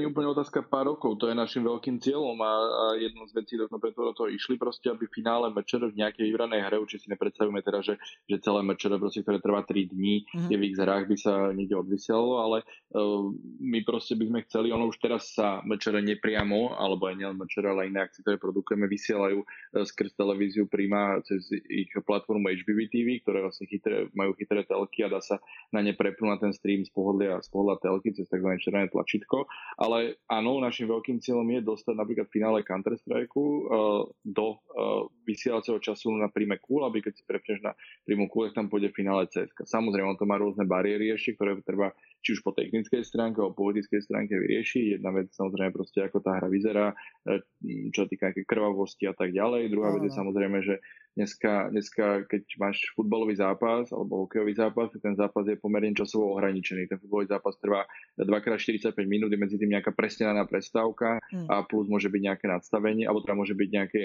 nie úplne otázka pár rokov, to je našim veľkým cieľom a, a jednou z vecí, sme preto do toho išli, proste, aby finále mečer v nejakej vybranej hre, určite si nepredstavujeme teda, že, že celé mečere, proste, ktoré trvá 3 dní, mm-hmm. je v ich hrách, by sa niekde odvysielalo, ale uh, my proste by sme chceli, ono už teraz sa mečere nepriamo, alebo aj nielen mečere, ale iné akcie, ktoré produkujeme, vysielajú uh, skrz televíziu Prima cez ich platformu HBB TV, ktoré vlastne chytré, majú chytré telky a dá sa na ne prepnúť na ten stream z pohodlia, z pohodlia telky cez tzv. červené tlačítko ale áno, našim veľkým cieľom je dostať napríklad finále Counter-Strike uh, do uh, vysielacieho času na príjme Cool, aby keď si prepneš na príjmu tak tam pôjde finále CSK. Samozrejme, on to má rôzne bariéry ešte, ktoré treba či už po technickej stránke alebo po politickej stránke vyriešiť. Jedna vec samozrejme proste, ako tá hra vyzerá, e, čo týka nejaké krvavosti a tak ďalej. Druhá vec je samozrejme, že dneska, dneska, keď máš futbalový zápas alebo hokejový zápas, ten zápas je pomerne časovo ohraničený. Ten futbalový zápas trvá 2x45 minút, je medzi tým nejaká presnená prestávka hmm. a plus môže byť nejaké nadstavenie, alebo teda môže byť nejaké,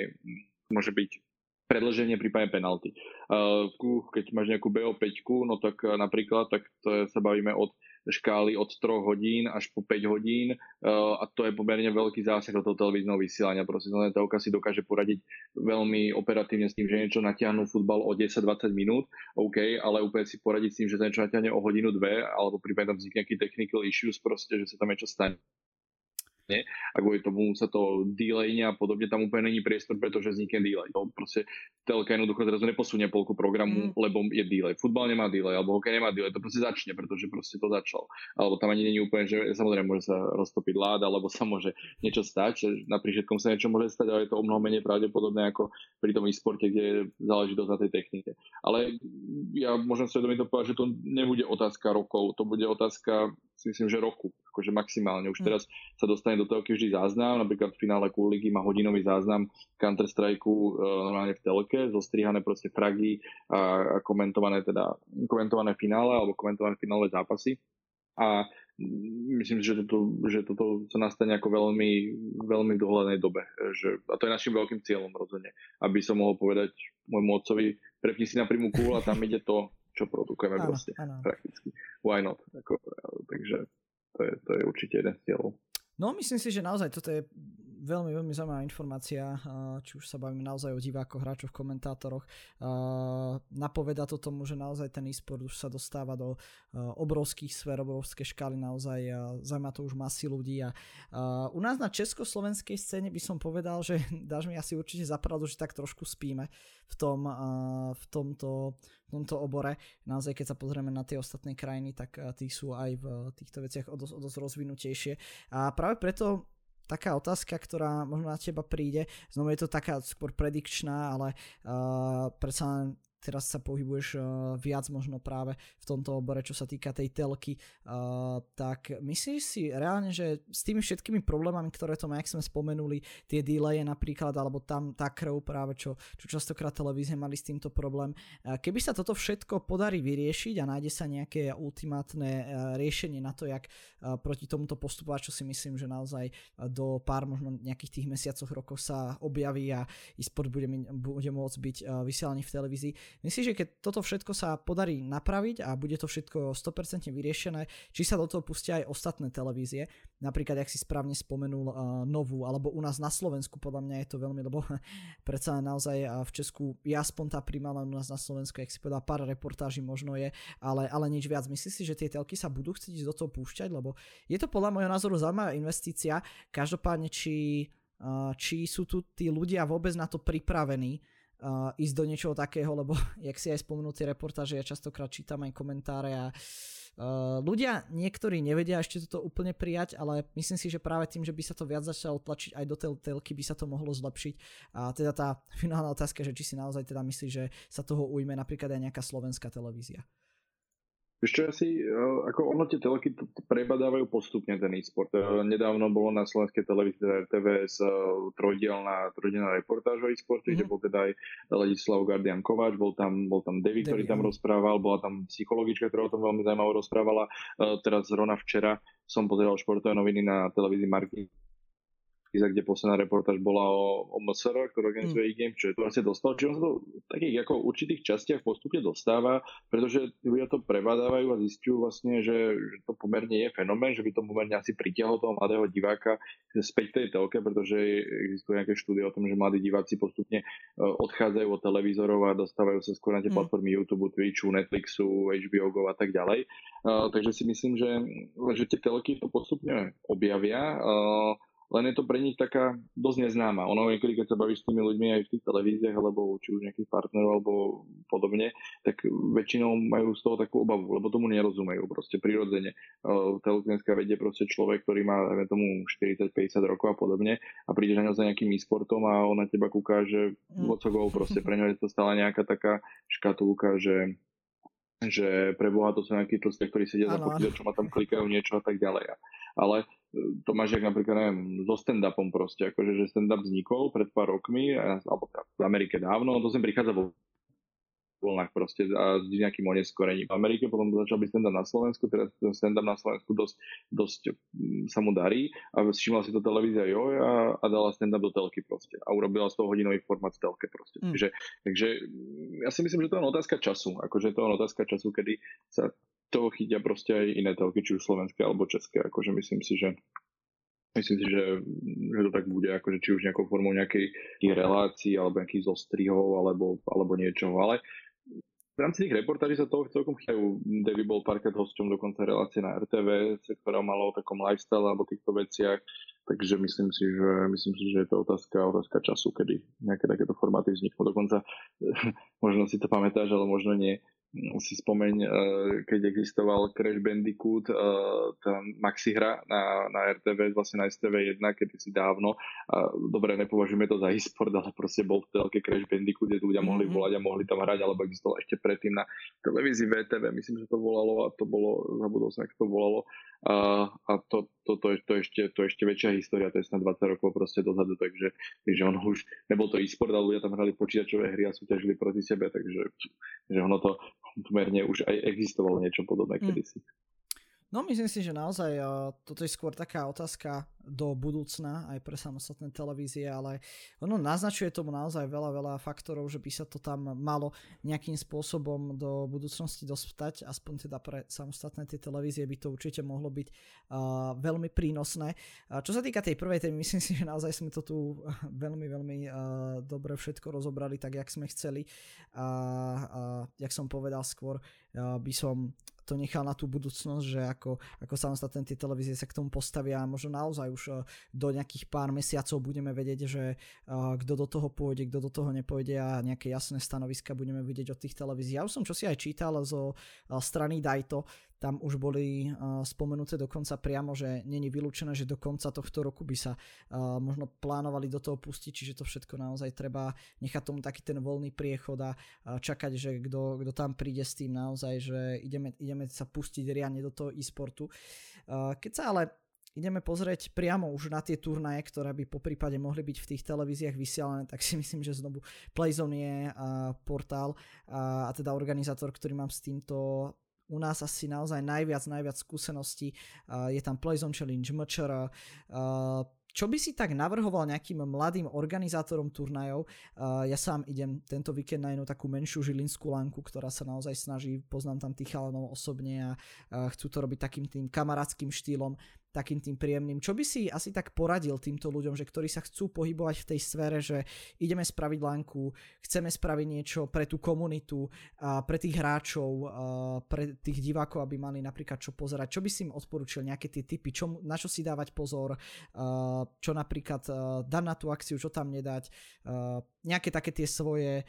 môže byť predlženie prípadne penalty. Uh, keď máš nejakú BO5, no tak napríklad, tak to sa bavíme od škály od 3 hodín až po 5 hodín uh, a to je pomerne veľký zásah do toho televízneho vysielania. Proste telka si dokáže poradiť veľmi operatívne s tým, že niečo natiahnu futbal o 10-20 minút, OK, ale úplne si poradiť s tým, že sa niečo natiahne o hodinu, dve, alebo prípadne tam vznikne nejaký technical issues, proste, že sa tam niečo stane? A kvôli tomu sa to delayne a podobne, tam úplne není priestor, pretože vznikne delay. To proste telka jednoducho zrazu neposunie polku programu, mm. lebo je delay. Futbal nemá delay, alebo hokej nemá delay, to proste začne, pretože proste to začal. Alebo tam ani není úplne, že samozrejme môže sa roztopiť láda, alebo sa môže niečo stať, na všetkom sa niečo môže stať, ale je to o mnoho menej pravdepodobné ako pri tom e-sporte, kde je záležitosť na tej technike. Ale ja môžem sa to povedať, že to nebude otázka rokov, to bude otázka si myslím, že roku, akože maximálne. Už hm. teraz sa dostane do telky vždy záznam, napríklad v finále Kuligy má hodinový záznam Counter-Strike uh, normálne v telke, zostrihané proste fragy a, a komentované teda, komentované finále alebo komentované finálové zápasy. A myslím že toto, že toto sa nastane ako veľmi, veľmi v dohľadnej dobe. Že, a to je našim veľkým cieľom rozhodne. Aby som mohol povedať môjmu otcovi, prepni si na prímu kúl a tam ide to, čo produkujeme áno, proste áno. prakticky. Why not? Ako, takže to je, to je určite jeden z cieľov. No myslím si, že naozaj toto je veľmi, veľmi zaujímavá informácia, či už sa bavíme naozaj o divákoch, hráčoch, komentátoroch. Napoveda to tomu, že naozaj ten e-sport už sa dostáva do obrovských sfér, obrovské škály, naozaj zaujíma to už masy ľudí. A u nás na československej scéne by som povedal, že <laughs> dáš mi asi určite zapravdu, že tak trošku spíme v, tom, v tomto v tomto obore. Naozaj, keď sa pozrieme na tie ostatné krajiny, tak tí sú aj v týchto veciach o dosť, o dosť rozvinutejšie. A práve preto taká otázka, ktorá možno na teba príde. Znovu je to taká skôr predikčná, ale uh, predsa teraz sa pohybuješ uh, viac možno práve v tomto obore, čo sa týka tej telky, uh, tak myslíš si reálne, že s tými všetkými problémami, ktoré to má, jak sme spomenuli, tie delaye napríklad, alebo tam tá krv práve, čo, čo častokrát televízie mali s týmto problém, uh, keby sa toto všetko podarí vyriešiť a nájde sa nejaké ultimátne uh, riešenie na to, jak uh, proti tomuto postupovať, čo si myslím, že naozaj uh, do pár možno nejakých tých mesiacoch, rokov sa objaví a e-sport bude, bude môcť byť uh, vysielaný v televízii. Myslíš, že keď toto všetko sa podarí napraviť a bude to všetko 100% vyriešené, či sa do toho pustia aj ostatné televízie, napríklad, ak si správne spomenul uh, novú, alebo u nás na Slovensku, podľa mňa je to veľmi, lebo <laughs> predsa naozaj uh, v Česku je aspoň tá primala u nás na Slovensku, ak si povedal, pár reportáží možno je, ale, ale nič viac. Myslíš si, že tie telky sa budú chcieť do toho púšťať, lebo je to podľa môjho názoru zaujímavá investícia, každopádne či, uh, či sú tu tí ľudia vôbec na to pripravení, uh, ísť do niečoho takého, lebo <laughs> jak si aj spomenul tie reportáže, ja častokrát čítam aj komentáre a Uh, ľudia niektorí nevedia ešte toto úplne prijať, ale myslím si, že práve tým, že by sa to viac začalo tlačiť aj do tej telky, by sa to mohlo zlepšiť. A teda tá <laughs> finálna otázka, že či si naozaj teda myslí, že sa toho ujme napríklad aj nejaká slovenská televízia. Ešte asi, eh, ako ono tie teleky prebadávajú postupne ten e-sport. Eh, nedávno bolo na slovenskej televízii RTVS eh, trojdielná, trojdielná reportáž o e-sporte, mm-hmm. kde bol teda aj Ladislav Gardian Kováč, bol tam, bol tam David, ktorý tam rozprával, bola tam psychologička, ktorá o tom veľmi zaujímavo rozprávala. Teraz zrovna včera som pozeral športové noviny na televízii Marky kde posledná reportáž bola o, o MSR, ktorý organizuje mm. e-game, čo je to vlastne dostal. Čiže on sa to v takých ako určitých častiach postupne dostáva, pretože ľudia to prebadávajú a zistujú vlastne, že, že to pomerne je fenomén, že by to pomerne asi pritiahlo toho mladého diváka späť tej telke, pretože existuje nejaké štúdie o tom, že mladí diváci postupne e, odchádzajú od televízorov a dostávajú sa skôr na tie mm. platformy YouTube, Twitchu, Netflixu, HBO Go a tak ďalej. Uh, takže si myslím, že, že tie telky to postupne objavia. Uh, len je to pre nich taká dosť neznáma. Ono niekedy, keď sa bavíš s tými ľuďmi aj v tých televíziách, alebo či už nejakých partnerov, alebo podobne, tak väčšinou majú z toho takú obavu, lebo tomu nerozumejú proste prirodzene. Televizenská vedie proste človek, ktorý má, dajme tomu, 40-50 rokov a podobne a prídeš na ňo za nejakým e-sportom a on na teba kúka, že mm. go, proste pre ňo je to stále nejaká taká škatulka, že že pre Boha to sú nejakí tlsté, ktorí sedia ano. za počítačom a tam klikajú niečo a tak ďalej. Ale to máš jak napríklad, neviem, so stand-upom proste, akože, že stand-up vznikol pred pár rokmi, alebo teda v Amerike dávno, to sem prichádza vo vlnách proste a s nejakým oneskorením. V Amerike potom začal byť stand-up na Slovensku, teraz ten stand-up na Slovensku dosť, dosť mm, sa mu darí a všimla si to televízia Joj a, a dala stand-up do telky proste a urobila z toho hodinový formát v telke proste. Mm. Takže, takže mm, ja si myslím, že to je otázka času, akože to je otázka času, kedy sa toho chytia proste aj iné telky, či už slovenské alebo české. Akože myslím si, že myslím si, že, že to tak bude, akože či už nejakou formou nejakej relácií alebo nejakých zostrihov alebo, alebo niečoho. Ale v rámci tých reportáží sa toho celkom chytajú. Davy bol párkrát hosťom dokonca relácie na RTV, ktorá malo o takom lifestyle alebo týchto veciach. Takže myslím si, že, myslím si, že je to otázka, otázka času, kedy nejaké takéto formáty vzniknú. Dokonca, <laughs> možno si to pamätáš, ale možno nie si spomeň, eh, keď existoval Crash Bandicoot, eh, tá maxi hra na, na RTV, vlastne na STV1, keď si dávno, dobre, nepovažujeme to za e-sport, ale proste bol v telke Crash Bandicoot, kde ľudia mohli mm-hmm. volať a mohli tam hrať, alebo existoval ešte predtým na televízii VTV, myslím, že to volalo a to bolo, zabudol som, ako to volalo, a, a to, to, to, to, ešte, to ešte väčšia história, to je snad 20 rokov proste dozadu, takže, takže ono už, nebol to e-sport, ale ľudia tam hrali počítačové hry a súťažili proti sebe, takže že ono to pomerne už aj existovalo niečo podobné mm. kedysi. No myslím si, že naozaj uh, toto je skôr taká otázka do budúcna aj pre samostatné televízie, ale ono naznačuje tomu naozaj veľa, veľa faktorov, že by sa to tam malo nejakým spôsobom do budúcnosti dostať, aspoň teda pre samostatné tie televízie by to určite mohlo byť uh, veľmi prínosné. Uh, čo sa týka tej prvej témy, <laughs> myslím si, že naozaj sme to tu <laughs> veľmi, veľmi uh, dobre všetko rozobrali tak, jak sme chceli a uh, jak som povedal skôr, uh, by som to nechal na tú budúcnosť, že ako, ako samostatné tie televízie sa k tomu postavia a možno naozaj už eh, do nejakých pár mesiacov budeme vedieť, že uh, kto do toho pôjde, kto do toho nepôjde a nejaké jasné stanoviska budeme vidieť od tých televízií. Ja už som čo si aj čítal zo uh, strany Dajto, tam už boli uh, spomenuté dokonca priamo, že není vylúčené, že do konca tohto roku by sa uh, možno plánovali do toho pustiť, čiže to všetko naozaj treba nechať tomu taký ten voľný priechod a čakať, že kto tam príde s tým naozaj, že ideme, ideme sa pustiť riadne do toho e-sportu. Uh, keď sa ale ideme pozrieť priamo už na tie turnaje, ktoré by po prípade mohli byť v tých televíziách vysielané, tak si <laughs> myslím, že znovu Playzone je uh, portál uh, a teda organizátor, ktorý mám s týmto u nás asi naozaj najviac, najviac skúseností. Je tam Playzone Challenge, MČR, čo by si tak navrhoval nejakým mladým organizátorom turnajov? Uh, ja sám idem tento víkend na jednu takú menšiu žilinskú lanku, ktorá sa naozaj snaží, poznám tam tých chalanov osobne a uh, chcú to robiť takým tým kamarátským štýlom takým tým príjemným. Čo by si asi tak poradil týmto ľuďom, že ktorí sa chcú pohybovať v tej sfére, že ideme spraviť lanku, chceme spraviť niečo pre tú komunitu, pre tých hráčov, a pre tých divákov, aby mali napríklad čo pozerať. Čo by si im odporučil, nejaké tie typy, čo, na čo si dávať pozor, čo napríklad dať na tú akciu, čo tam nedať, nejaké také tie svoje,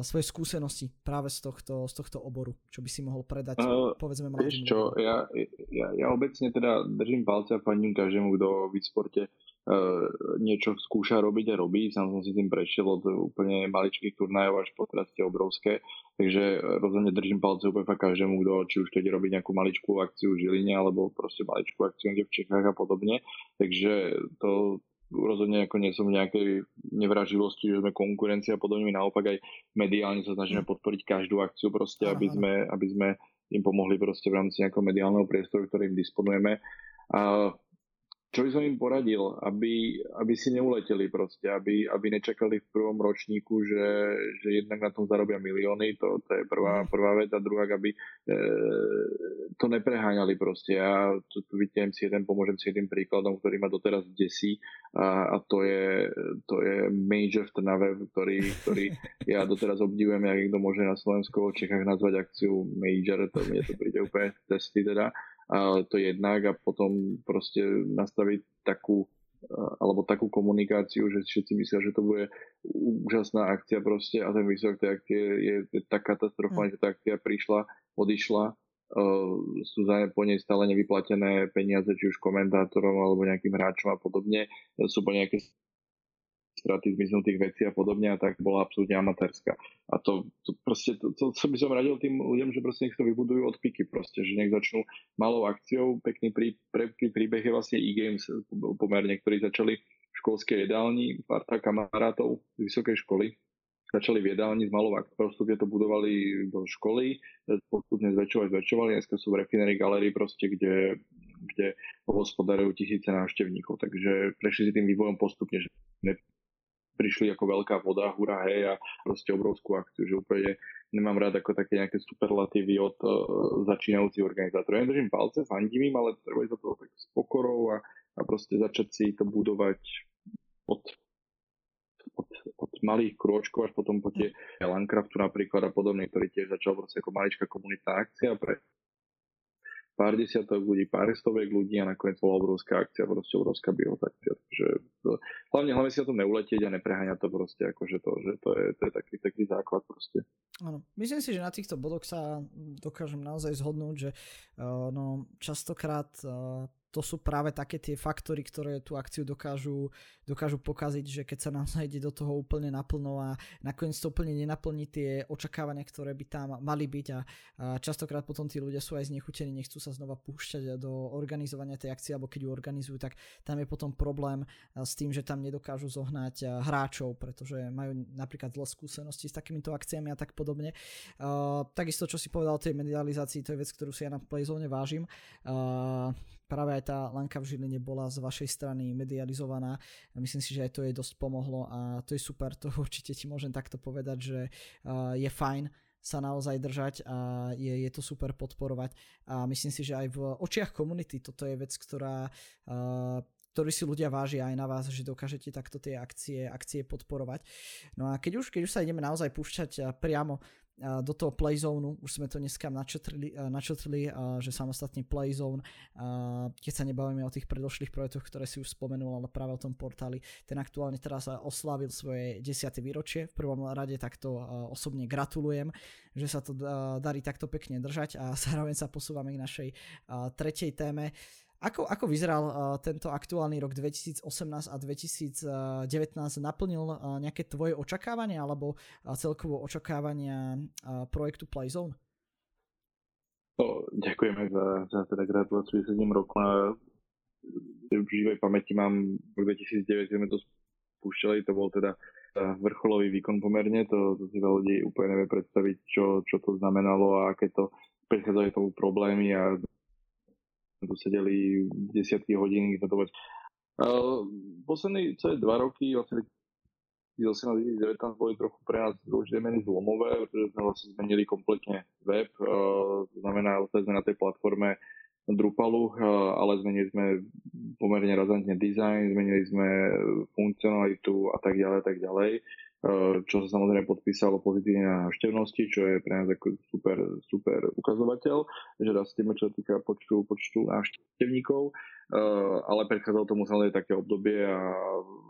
svoje skúsenosti práve z tohto, z tohto oboru, čo by si mohol predať, uh, povedzme mladým. Vieš čo, ja, ja, ja obecne teda držím palce a fandím každému, kto v sporte uh, niečo skúša robiť a robí. Sám som si tým prešiel od úplne maličkých turnajov až po teraz tie obrovské. Takže rozhodne držím palce úplne každému, kto či už keď robiť nejakú maličkú akciu v Žiline alebo proste maličkú akciu v Čechách a podobne. Takže to, rozhodne ako nie som v nejakej nevraživosti, že sme konkurencia a podobne, naopak aj mediálne sa snažíme podporiť každú akciu proste, aby sme, aby sme im pomohli proste v rámci nejakého mediálneho priestoru, ktorým disponujeme. A čo by som im poradil, aby, aby si neuleteli proste, aby, aby nečakali v prvom ročníku, že, že jednak na tom zarobia milióny, to, to je prvá, mhm. prvá vec a druhá, aby e, to nepreháňali proste. Ja tu, tu vidím si jeden, pomôžem si jedným príkladom, ktorý ma doteraz desí a, a to, je, to je Major v Trnave, ktorý, ktorý <laughs> ja doteraz obdivujem, jak niekto môže na Slovensku v Čechách nazvať akciu Major, to mne to príde úplne testy teda to jednak a potom proste nastaviť takú alebo takú komunikáciu, že všetci myslia, že to bude úžasná akcia proste a ten výsledok tej akcie je, je tak katastrofálny, mm. že tá akcia prišla, odišla, uh, sú za po nej stále nevyplatené peniaze, či už komentátorom alebo nejakým hráčom a podobne, sú po nejaké straty zmiznutých vecí a podobne a tak bola absolútne amatérska. A to, to proste, to, to, to, by som radil tým ľuďom, že proste nech to vybudujú od piky proste, že nech začnú malou akciou, pekný, prí, pekný príbeh je vlastne e-games pomerne, ktorí začali v školskej jedálni, parta kamarátov z vysokej školy, začali v jedálni s malou postupne to budovali do školy, postupne zväčšovať, zväčšovali, dneska sú v refinery galerii proste, kde kde hospodarujú tisíce návštevníkov. Takže prešli si tým vývojom postupne, že prišli ako veľká voda, hura, hej, a proste obrovskú akciu, že úplne nemám rád ako také nejaké superlatívy od uh, začínajúcich organizátorov. Ja držím palce, fandím im, ale treba sa toho tak s pokorou a, a proste začať si to budovať od, od, od malých krôčkov až potom po tie Landcraftu napríklad a podobne, ktorý tiež začal proste ako maličká komunitná akcia pre pár desiatok ľudí, pár stoviek ľudí a nakoniec bola obrovská akcia, proste obrovská akcia. Takže to, hlavne, hlavne si na to neuletieť a nepreháňať to proste, akože to, že to je, to je taký, taký základ proste. Áno, myslím si, že na týchto bodoch sa dokážem naozaj zhodnúť, že uh, no, častokrát uh, to sú práve také tie faktory, ktoré tú akciu dokážu, dokážu pokaziť, že keď sa nám <laughs> ide do toho úplne naplno a nakoniec to úplne nenaplní tie očakávania, ktoré by tam mali byť a, a častokrát potom tí ľudia sú aj znechutení, nechcú sa znova púšťať do organizovania tej akcie, alebo keď ju organizujú, tak tam je potom problém s tým, že tam nedokážu zohnať hráčov, pretože majú napríklad zlé skúsenosti s takýmito akciami a tak podobne. Uh, takisto, čo si povedal o tej medializácii, to je vec, ktorú si ja na Playzone vážim. Uh, práve aj tá Lanka v Žiline bola z vašej strany medializovaná. Myslím si, že aj to jej dosť pomohlo a to je super, to <laughs> určite ti môžem takto povedať, že je fajn sa naozaj držať a je, je to super podporovať a myslím si, že aj v očiach komunity toto je vec, ktorá ktorý si ľudia vážia aj na vás, že dokážete takto tie akcie, akcie podporovať. No a keď už, keď už sa ideme naozaj púšťať priamo do toho playzone, už sme to dneska načetrili, načetrili že samostatne playzone, keď sa nebavíme o tých predošlých projektoch, ktoré si už spomenul, ale práve o tom portáli, ten aktuálne teraz oslavil svoje 10. výročie. V prvom rade takto osobne gratulujem, že sa to darí takto pekne držať a <laughs> zároveň sa posúvame k našej tretej téme. Ako, ako vyzeral uh, tento aktuálny rok 2018 a 2019? Naplnil uh, nejaké tvoje očakávania alebo uh, celkovo očakávania uh, projektu Playzone? No, ďakujeme za, za teda gratuláciu 7 rokov. Na živej pamäti mám v 2009, sme to spúšťali, to bol teda vrcholový výkon pomerne, to, to si veľa ľudí úplne nevie predstaviť, čo, čo to znamenalo a aké to prichádzali tomu problémy a tu sedeli desiatky hodín ignorovať. Uh, posledné celé dva roky, vlastne 2018-2019 boli trochu pre nás už meny zlomové, pretože sme vlastne zmenili kompletne web, uh, to znamená, ostali sme na tej platforme Drupalu, ale zmenili sme pomerne razantne design, zmenili sme funkcionalitu a tak ďalej, tak ďalej. Čo sa samozrejme podpísalo pozitívne na návštevnosti, čo je pre nás ako super, super ukazovateľ, že rastíme, čo sa týka počtu, počtu návštevníkov, ale predchádzalo tomu samozrejme také obdobie a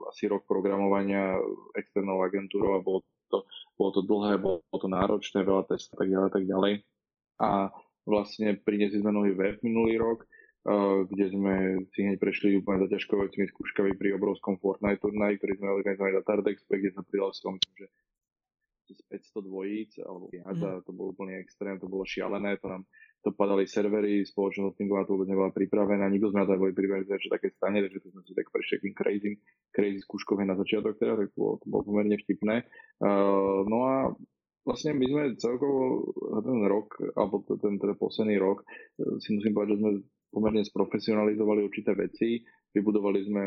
asi rok programovania externou agentúrou a bolo to, bolo to dlhé, bolo to náročné, veľa testov a tak ďalej, tak ďalej. A vlastne priniesli sme nový web minulý rok, kde sme si hneď prešli úplne zaťažkovacími skúškami pri obrovskom Fortnite turnaji, ktorý sme organizovali na Tardexpe, kde sa pridal som, že 500 dvojíc alebo viac mm. a to bolo úplne extrém, to bolo šialené, to nám to padali servery, spoločnosť hostingová to vôbec nebola pripravená, nikto sme na to boli pripravení, že také stane, takže to sme si tak prešli takým crazy, crazy skúškov na začiatok teda, tak to bolo, to bolo pomerne vtipné. Uh, no a vlastne my sme celkovo ten rok, alebo ten, ten posledný rok, si musím povedať, že sme pomerne sprofesionalizovali určité veci, vybudovali sme,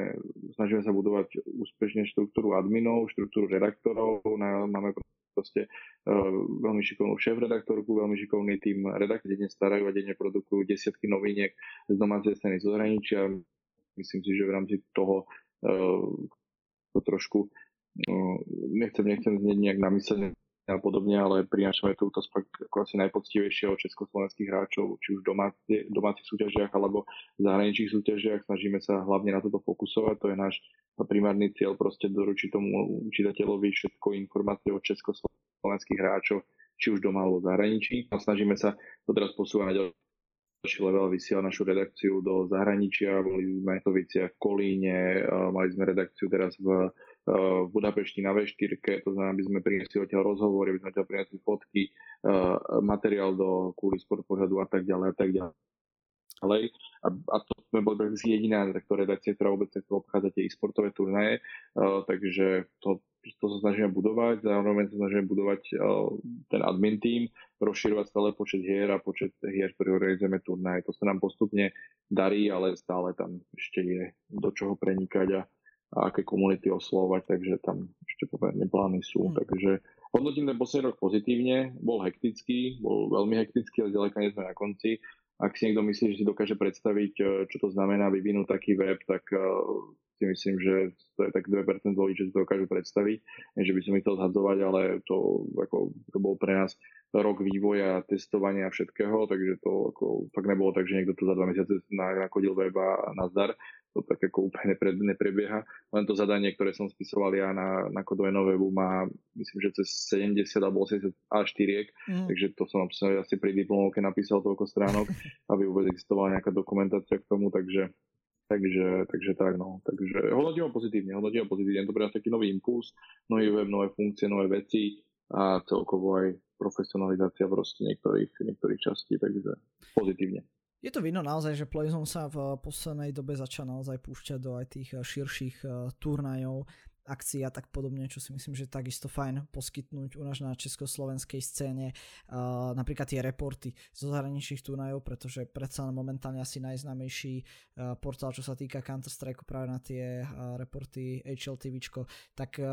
snažíme sa budovať úspešne štruktúru adminov, štruktúru redaktorov, máme proste uh, veľmi šikovnú šéf-redaktorku, veľmi šikovný tým redaktor, denne starajú a denne produkujú desiatky noviniek z domácej scény zo zahraničia. Myslím si, že v rámci toho uh, to trošku uh, nechcem, nechcem znieť nejak namyslene a podobne, ale prinášame túto sprak ako asi najpoctivejšieho československých hráčov, či už domáci, domácich súťažiach alebo v zahraničných súťažiach. Snažíme sa hlavne na toto fokusovať, to je náš primárny cieľ, proste doručiť tomu čitateľovi všetko informácie o československých hráčov, či už doma alebo zahraničí. A snažíme sa to teraz posúvať ďalší level vysiela našu redakciu do zahraničia, boli sme v v Kolíne, mali sme redakciu teraz v v Budapešti na V4, to znamená, aby sme priniesli odtiaľ rozhovory, aby sme odtiaľ priniesli fotky, materiál do kvôli sport pohľadu a tak ďalej a tak ďalej. A, a to sme boli prakticky jediná takto redakcia, ktorá vôbec takto obchádza tie e-sportové turnaje, uh, takže to, to sa snažíme budovať, zároveň sa snažíme budovať ten admin team, rozširovať stále počet hier a počet hier, ktoré organizujeme turnaje. To sa nám postupne darí, ale stále tam ešte je do čoho prenikať a a aké komunity oslovať, takže tam ešte pomerne plány sú. Hmm. Takže hodnotím ten posledný rok pozitívne, bol hektický, bol veľmi hektický, ale ďaleka nie sme na konci. Ak si niekto myslí, že si dokáže predstaviť, e, čo to znamená vyvinúť taký web, tak e, si myslím, že to je tak 2% ľudí, že si to dokážu predstaviť. Nie, že by som ich chcel zhadzovať, ale to, ako, to bol pre nás rok vývoja, testovania všetkého, takže to ako, fakt nebolo tak, že niekto tu za dva mesiace nakodil web a nazdar to tak ako úplne nepre, neprebieha. Len to zadanie, ktoré som spisoval ja na, na kodové webu má myslím, že cez 70 alebo 80 A4, mm. takže to som asi pri diplomovke napísal toľko stránok, <laughs> aby vôbec existovala nejaká dokumentácia k tomu, takže Takže, takže tak, no. Takže hodnotím ho pozitívne, hodnotím ho pozitívne. To pre nás taký nový impuls, nový web, nové funkcie, nové veci a celkovo aj profesionalizácia proste niektorých, niektorých častí, takže pozitívne. Je to vino naozaj, že Playzone sa v poslednej dobe začal naozaj púšťať do aj tých eh, širších uh, turnajov, akcií a tak podobne, čo si myslím, že takisto fajn poskytnúť u nás na československej scéne napríklad tie reporty zo zahraničných turnajov, pretože predsa momentálne asi najznámejší portál, čo sa týka Counter-Strike práve na tie reporty HLTVčko, tak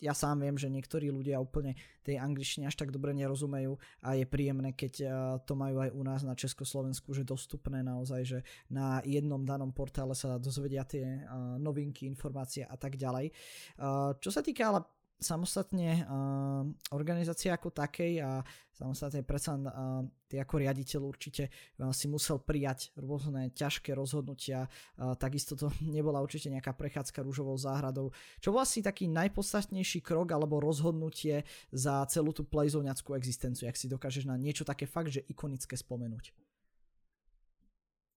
ja sám viem, že niektorí ľudia úplne tej angličtine až tak dobre nerozumejú a je príjemné, keď to majú aj u nás na Československu, že dostupné naozaj, že na jednom danom portále sa dozvedia tie novinky, informácie a tak ďalej. Čo sa týka ale samostatne uh, organizácie ako takej a samostatne predsa uh, ty ako riaditeľ určite uh, si musel prijať rôzne ťažké rozhodnutia, uh, takisto to <laughs> nebola určite nejaká prechádzka rúžovou záhradou. Čo bol asi taký najpodstatnejší krok alebo rozhodnutie za celú tú plejzovňackú existenciu, ak si dokážeš na niečo také fakt, že ikonické spomenúť?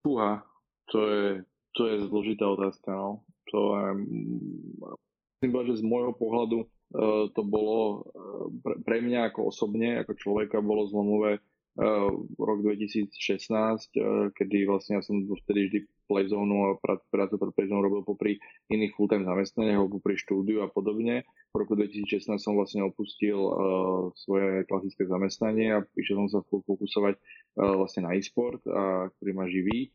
Fúha, to je, to je zložitá otázka, no. To je, myslím, že z môjho pohľadu Eh, to bolo eh, pre mňa ako osobne, ako človeka, bolo zlomové eh, rok 2016, kedy vlastne ja som vtedy vždy playzone a prácu pre playzone robil popri iných full-time zamestnaniach, popri štúdiu a podobne. V roku 2016 som vlastne opustil svoje klasické zamestnanie a išiel som sa fokusovať vlastne na e-sport, uh, ktorý ma živí.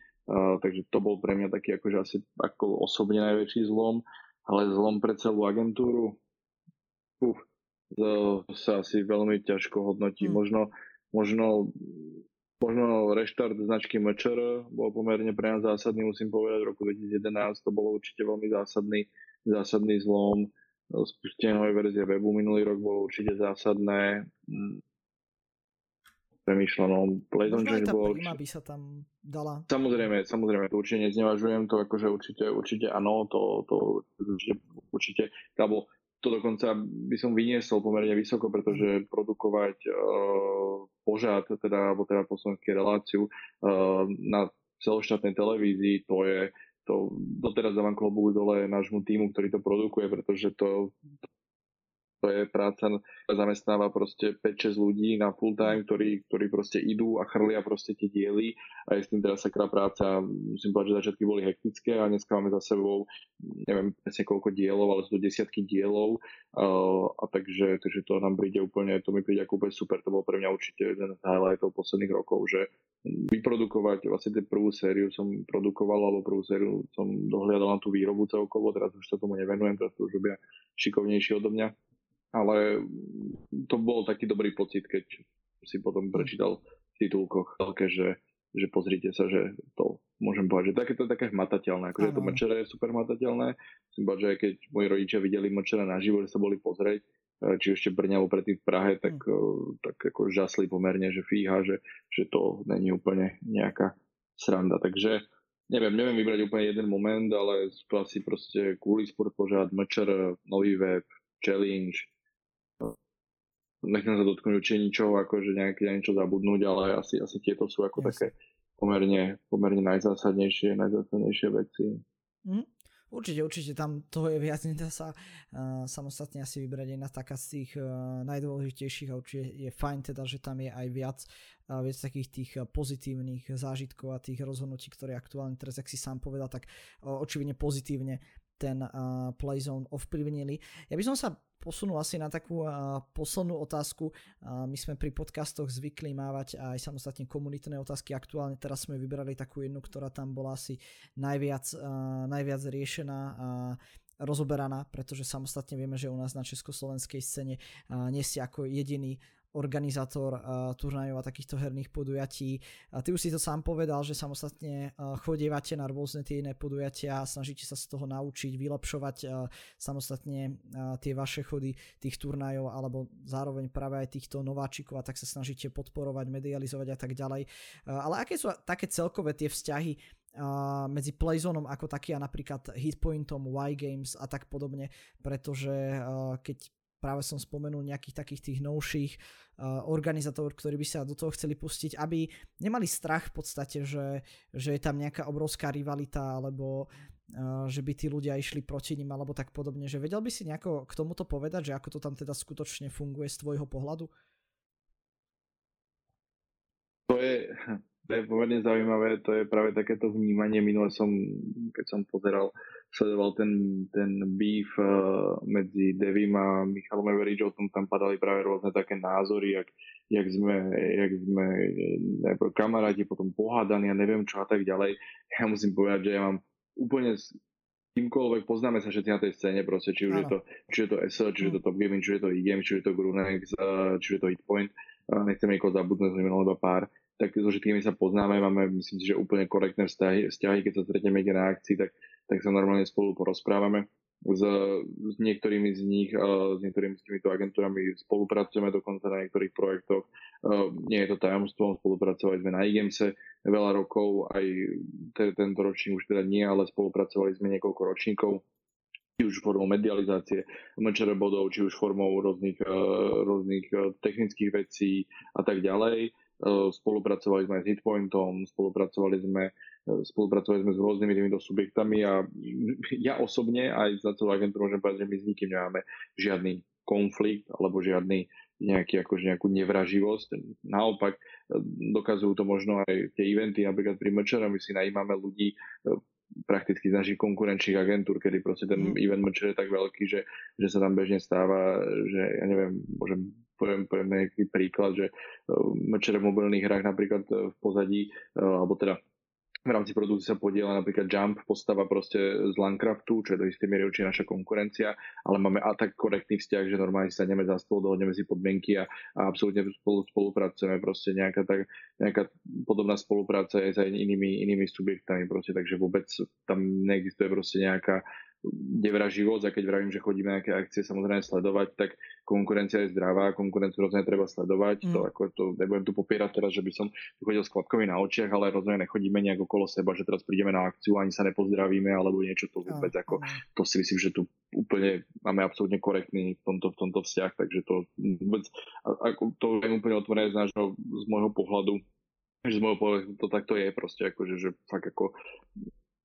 Takže to bol pre mňa taký akože asi ako osobne najväčší zlom, ale zlom pre celú agentúru, Uf, to sa asi veľmi ťažko hodnotí. Hmm. Možno, možno, možno reštart značky Mečer bol pomerne pre nás zásadný, musím povedať, v roku 2011 to bolo určite veľmi zásadný, zásadný zlom. spustenie novej verzie webu minulý rok bolo určite zásadné. Premýšľam, no Blazon Change bolo... Možno by sa tam dala. Samozrejme, samozrejme, to určite neznevažujem, to akože určite, určite áno, to, to určite, určite, alebo to dokonca by som vyniesol pomerne vysoko, pretože produkovať uh, požád, teda, alebo teda poslednú reláciu uh, na celoštátnej televízii, to je, to doteraz dávam klobúk dole nášmu týmu, ktorý to produkuje, pretože to, to je práca, zamestnáva proste 5-6 ľudí na full time, ktorí, ktorí proste idú a chrlia proste tie diely. A je s tým teraz sakrá práca. Musím povedať, že začiatky boli hektické a dneska máme za sebou neviem presne koľko dielov, ale sú to desiatky dielov. Uh, a takže, takže to nám príde úplne, to mi príde ako úplne super, to bol pre mňa určite jeden z highlightov posledných rokov, že vyprodukovať vlastne prvú sériu som produkoval, alebo prvú sériu som dohliadal na tú výrobu celkovo, teraz už sa tomu nevenujem, teraz to už robia šikovnejší odo mňa ale to bol taký dobrý pocit, keď si potom prečítal v titulkoch veľké, že, že pozrite sa, že to môžem povedať, že také to je také hmatateľné, akože to mečere je super hmatateľné, musím povedať, že keď moji rodičia videli mečere naživo, že sa boli pozrieť, e, či ešte Brne alebo predtým v Prahe, tak, mm. tak ako žasli pomerne, že fíha, že, že to není úplne nejaká sranda. Takže neviem, neviem vybrať úplne jeden moment, ale to asi proste Kuli Sport požád, Mečer, Nový web, Challenge, nechcem sa dotknúť určite ničoho, že nejaké niečo zabudnúť, ale asi, asi tieto sú ako yes. také pomerne, pomerne najzásadnejšie, najzásadnejšie veci. Mm. Určite, určite tam toho je viac, <laughs> nedá sa uh, samostatne asi vybrať jedna taká z tých uh, najdôležitejších a určite je fajn teda, že tam je aj viac, uh, viac takých tých pozitívnych zážitkov a tých rozhodnutí, ktoré aktuálne teraz, ak si sám povedal, tak uh, očividne pozitívne ten uh, playzone ovplyvnili. Ja by som sa posunul asi na takú uh, poslednú otázku. Uh, my sme pri podcastoch zvykli mávať aj samostatne komunitné otázky. Aktuálne teraz sme vybrali takú jednu, ktorá tam bola asi najviac, uh, najviac riešená a rozoberaná, pretože samostatne vieme, že u nás na československej scéne uh, nie si ako jediný organizátor uh, turnajov a takýchto herných podujatí. A ty už si to sám povedal, že samostatne uh, chodievate na rôzne tie iné podujatia snažíte sa z toho naučiť, vylepšovať uh, samostatne tie vaše chody tých turnajov alebo zároveň práve aj týchto nováčikov a tak sa snažíte podporovať, medializovať a tak ďalej. Ale aké sú také celkové tie vzťahy medzi Playzonom ako taký a napríklad Hitpointom, Y-Games a tak podobne, pretože keď práve som spomenul nejakých takých tých novších uh, organizátorov, ktorí by sa do toho chceli pustiť, aby nemali strach v podstate, že, že je tam nejaká obrovská rivalita alebo uh, že by tí ľudia išli proti ním alebo tak podobne. Že vedel by si nejako k tomuto povedať, že ako to tam teda skutočne funguje z tvojho pohľadu? To je, to je pomerne zaujímavé, to je práve takéto vnímanie. Minule som, keď som pozeral sledoval ten, ten beef uh, medzi Devim a Michalom Everidžom, tam padali práve rôzne také názory, jak, jak sme, jak sme najprv kamaráti, potom pohádaní a neviem čo a tak ďalej. Ja musím povedať, že ja mám úplne s kýmkoľvek, poznáme sa všetci na tej scéne proste, či už je to, či je to SL, či je to Top Gaming, či je to IGM, či je to Grunex, uh, či je to Hitpoint, nechcem niekoho zabudnúť, sme iba pár tak so všetkými sa poznáme, máme myslím si, že úplne korektné vzťahy, vzťahy keď sa stretneme niekde na akcii, tak tak sa normálne spolu porozprávame. S, s niektorými z nich, s niektorými z týmito agentúrami spolupracujeme dokonca na niektorých projektoch. Nie je to tajomstvom, spolupracovali sme na IGMSE veľa rokov, aj te, tento ročník už teda nie, ale spolupracovali sme niekoľko ročníkov či už formou medializácie MČR bodov, či už formou rôznych, rôznych technických vecí a tak ďalej. Spolupracovali sme s Hitpointom, spolupracovali sme spolupracovali sme s rôznymi týmito subjektami a ja osobne aj za celú agentúru môžem povedať, že my s nikým nemáme žiadny konflikt alebo žiadny nejaký, akože nejakú nevraživosť. Naopak dokazujú to možno aj tie eventy, napríklad pri Mečera my si najímame ľudí prakticky z našich konkurenčných agentúr, kedy proste ten mm. event Mečer je tak veľký, že, že sa tam bežne stáva, že ja neviem, môžem poviem, poviem nejaký príklad, že e, Mečer v mobilných hrách napríklad v pozadí, e, alebo teda v rámci produkcie sa podiela napríklad Jump, postava proste z Landcraftu, čo je do istej miery určite naša konkurencia, ale máme a tak korektný vzťah, že normálne sadneme za stôl, dohodneme si podmienky a, a absolútne spolu, spolupracujeme, proste nejaká, tak, nejaká podobná spolupráca je s inými, inými subjektami, proste, takže vôbec tam neexistuje proste nejaká, kde vrá život a keď vravím, že chodíme nejaké akcie samozrejme sledovať, tak konkurencia je zdravá, konkurenciu rozhodne treba sledovať. Mm. To, ako to, nebudem tu popierať teraz, že by som tu chodil s kvapkami na očiach, ale rozhodne nechodíme nejak okolo seba, že teraz prídeme na akciu ani sa nepozdravíme alebo niečo to vôbec. Mm. Ako, to si myslím, že tu úplne máme absolútne korektný v tomto, v tomto vzťah, takže to vôbec, ako, to je úplne otvorené z, nášho, z môjho pohľadu že z môjho pohľadu to takto je proste, akože, že fakt ako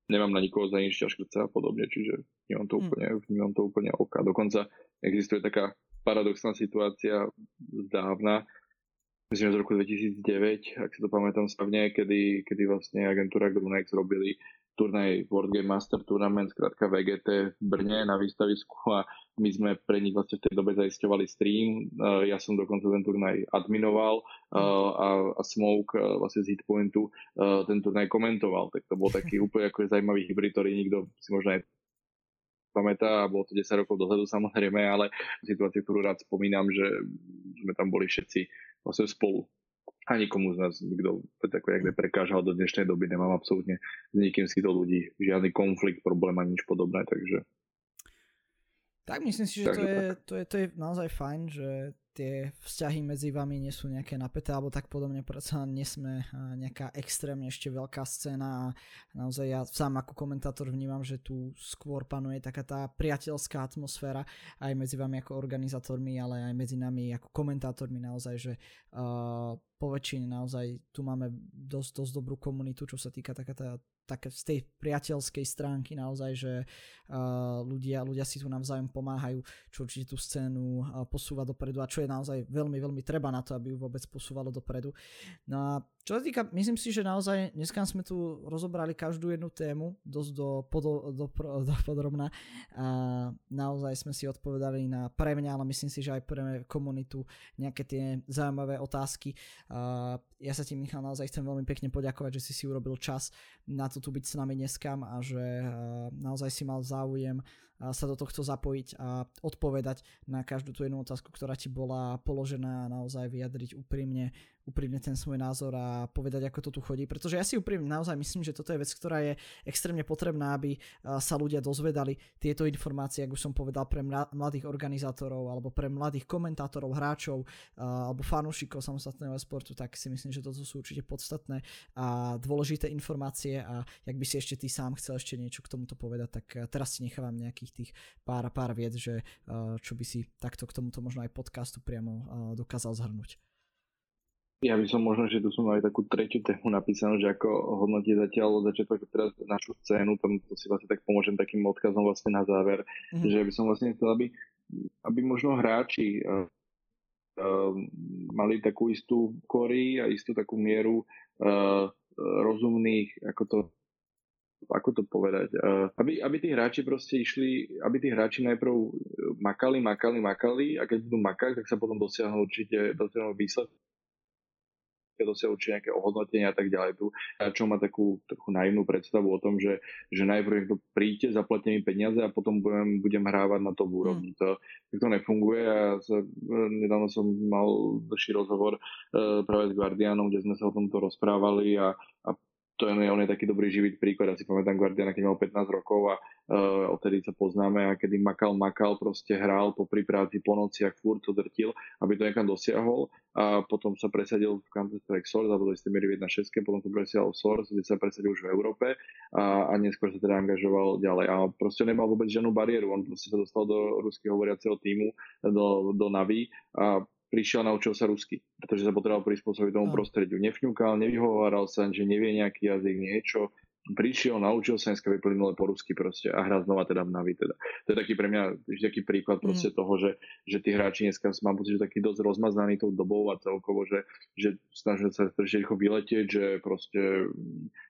nemám na nikoho za nič ťažkrca a podobne, čiže vnímam to, hm. úplne, vnímam to úplne oka. Dokonca existuje taká paradoxná situácia z dávna, myslím, že z roku 2009, ak si to pamätám správne, kedy, kedy vlastne agentúra Grunex robili turnaj World Game Master Tournament, skrátka VGT v Brne na výstavisku a my sme pre nich vlastne v tej dobe zaisťovali stream. Ja som dokonca ten turnaj adminoval a, a Smoke vlastne z Hitpointu ten turnaj komentoval. Tak to bol taký úplne ako zaujímavý hybrid, ktorý nikto si možno aj pamätá, a bolo to 10 rokov dozadu samozrejme, ale situáciu, ktorú rád spomínam, že sme tam boli všetci vlastne spolu a nikomu z nás nikto ako jak neprekážal do dnešnej doby, nemám absolútne s nikým si to ľudí, žiadny konflikt, problém a nič podobné, takže tak myslím si, že to je, to, je, to je naozaj fajn, že tie vzťahy medzi vami nie sú nejaké napäté alebo tak podobne, predsa nie sme nejaká extrémne ešte veľká scéna a naozaj ja sám ako komentátor vnímam, že tu skôr panuje taká tá priateľská atmosféra aj medzi vami ako organizátormi, ale aj medzi nami ako komentátormi naozaj, že uh, po väčšine naozaj tu máme dosť, dosť dobrú komunitu, čo sa týka taká tá, také z tej priateľskej stránky naozaj, že uh, ľudia, ľudia si tu navzájom pomáhajú, čo určite tú scénu uh, posúva dopredu a čo je naozaj veľmi, veľmi treba na to, aby ju vôbec posúvalo dopredu. No a čo sa týka, myslím si, že naozaj dneska sme tu rozobrali každú jednu tému dosť do, podo, do, <laughs> do, podrobná a naozaj sme si odpovedali na pre mňa, ale myslím si, že aj pre komunitu nejaké tie zaujímavé otázky. A ja sa ti Michal naozaj chcem veľmi pekne poďakovať, že si si urobil čas na to tu byť s nami dneska a že naozaj si mal záujem sa do tohto zapojiť a odpovedať na každú tú jednu otázku, ktorá ti bola položená a naozaj vyjadriť úprimne úprimne ten svoj názor a povedať, ako to tu chodí. Pretože ja si úprimne naozaj myslím, že toto je vec, ktorá je extrémne potrebná, aby sa ľudia dozvedali tieto informácie, ako som povedal, pre mladých organizátorov alebo pre mladých komentátorov, hráčov alebo fanúšikov samostatného sportu, tak si myslím, že toto sú určite podstatné a dôležité informácie a ak by si ešte ty sám chcel ešte niečo k tomuto povedať, tak teraz si nechávam nejakých tých pár pár vied, že čo by si takto k tomuto možno aj podcastu priamo dokázal zhrnúť. Ja by som možno, že tu som aj takú tretiu tému napísanú, že ako hodnotí zatiaľ začiatok teraz našu scénu, tam to si vlastne tak pomôžem takým odkazom vlastne na záver, mm-hmm. že by som vlastne chcel, aby, aby možno hráči uh, uh, mali takú istú kory a istú takú mieru uh, rozumných, ako to ako to povedať, uh, aby, aby tí hráči proste išli, aby tí hráči najprv makali, makali, makali a keď budú makať, tak sa potom dosiahnu určite dosiahnu výsledky dosiahnuť určite nejaké ohodnotenia a tak ďalej. Tu čo má takú trochu naivnú predstavu o tom, že, že najprv niekto príďte, zaplatíte mi peniaze a potom budem, budem hrávať na to v úrovni. Mm. To, to nefunguje a sa, nedávno som mal dlhší rozhovor uh, práve s Guardianom, kde sme sa o tomto rozprávali a, a to je, on je taký dobrý živý príklad. Ja si pamätám Guardiana, keď mal 15 rokov a uh, odtedy sa poznáme a kedy makal, makal, proste hral po práci, po nociach, furt to drtil, aby to niekam dosiahol a potom sa presadil v Counter-Strike Source, alebo ste miery v 1.6, potom sa presadil v Source, kde sa presadil už v Európe a, a neskôr sa teda angažoval ďalej. A proste nemal vôbec žiadnu bariéru, on proste sa dostal do rusky hovoriaceho týmu, do, do Navi a prišiel, naučil sa rusky, pretože sa potreboval prispôsobiť tomu no. prostrediu. Nefňukal, nevyhováral sa, že nevie nejaký jazyk, niečo. Prišiel, naučil sa dneska vyplynule po rusky proste a hrá znova teda v Navi. Teda. To je taký pre mňa taký príklad proste mm. toho, že, že tí hráči dneska mám pocit, že taký dosť rozmaznaný tou dobou a celkovo, že, že snažia sa strašne rýchlo vyletieť, že proste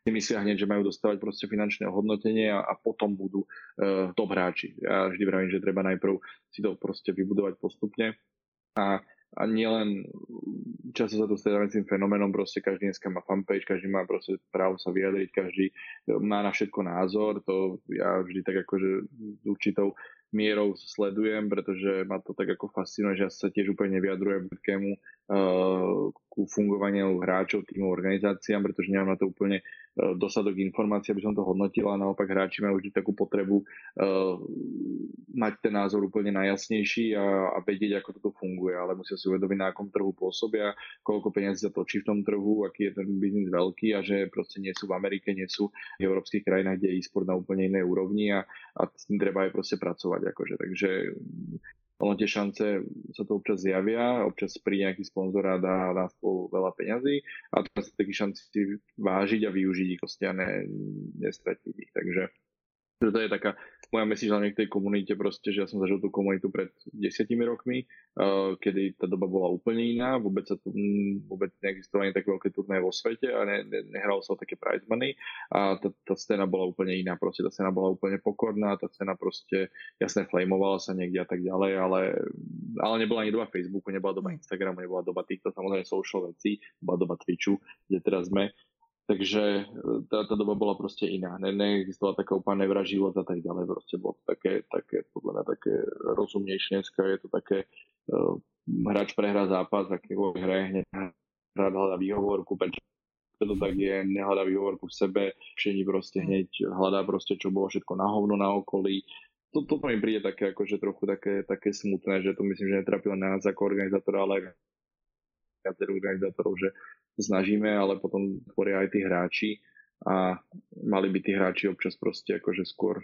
si myslia hneď, že majú dostávať proste finančné ohodnotenie a, a potom budú uh, top hráči. Ja vždy vravím, že treba najprv si to proste vybudovať postupne a a nielen často sa to stretáme s tým fenoménom, proste každý dneska má fanpage, každý má proste právo sa vyjadriť, každý má na všetko názor, to ja vždy tak akože s určitou mierou sledujem, pretože ma to tak ako fascinuje, že ja sa tiež úplne nevyjadrujem k takému uh, ku fungovaniu hráčov, týmu organizáciám, pretože nemám na to úplne dosadok informácií, aby som to hodnotil a naopak hráči majú vždy takú potrebu uh, mať ten názor úplne najjasnejší a, a vedieť, ako toto funguje, ale musia si uvedomiť, na akom trhu pôsobia, koľko peniazí sa točí v tom trhu, aký je ten biznis veľký a že proste nie sú v Amerike, nie sú v európskych krajinách, kde je e-sport na úplne inej úrovni a, a s tým treba aj proste pracovať. Akože. Takže ono tie šance sa to občas zjavia, občas príde nejaký sponzor a dá, dá spolu veľa peňazí a teraz sa taký šanci vážiť a využiť ich a ne, nestratiť ich. Takže to je taká moja hlavne k tej komunite proste, že ja som zažil tú komunitu pred desiatimi rokmi, uh, kedy tá doba bola úplne iná, vôbec sa tu vôbec neexistovali také veľké turnaje vo svete a ne, ne, nehralo sa o také prize money. A tá, tá scéna bola úplne iná, proste tá scéna bola úplne pokorná, tá scéna proste jasne flamovala sa niekde a tak ďalej, ale, ale nebola ani doba Facebooku, nebola doba Instagramu, nebola doba týchto samozrejme social vecí, bola doba Twitchu, kde teraz sme Takže e, tá, tá doba bola proste iná. Ne, neexistovala taká úplne nevraživosť a tak ďalej. Proste bolo to také, také, podľa mňa také rozumnejšie. Dneska je to také, uh, hráč prehrá zápas, aký vo hre hneď hráč hľadá výhovorku, prečo to tak je, nehľadá výhovorku v sebe, všetci proste hneď hľadá proste, čo bolo všetko na hovno na okolí. To, toto mi príde také, akože trochu také, také smutné, že to myslím, že netrapilo nás ako organizátora, ale aj viacerých organizátorov, že snažíme, ale potom tvoria aj tí hráči a mali by tí hráči občas proste akože skôr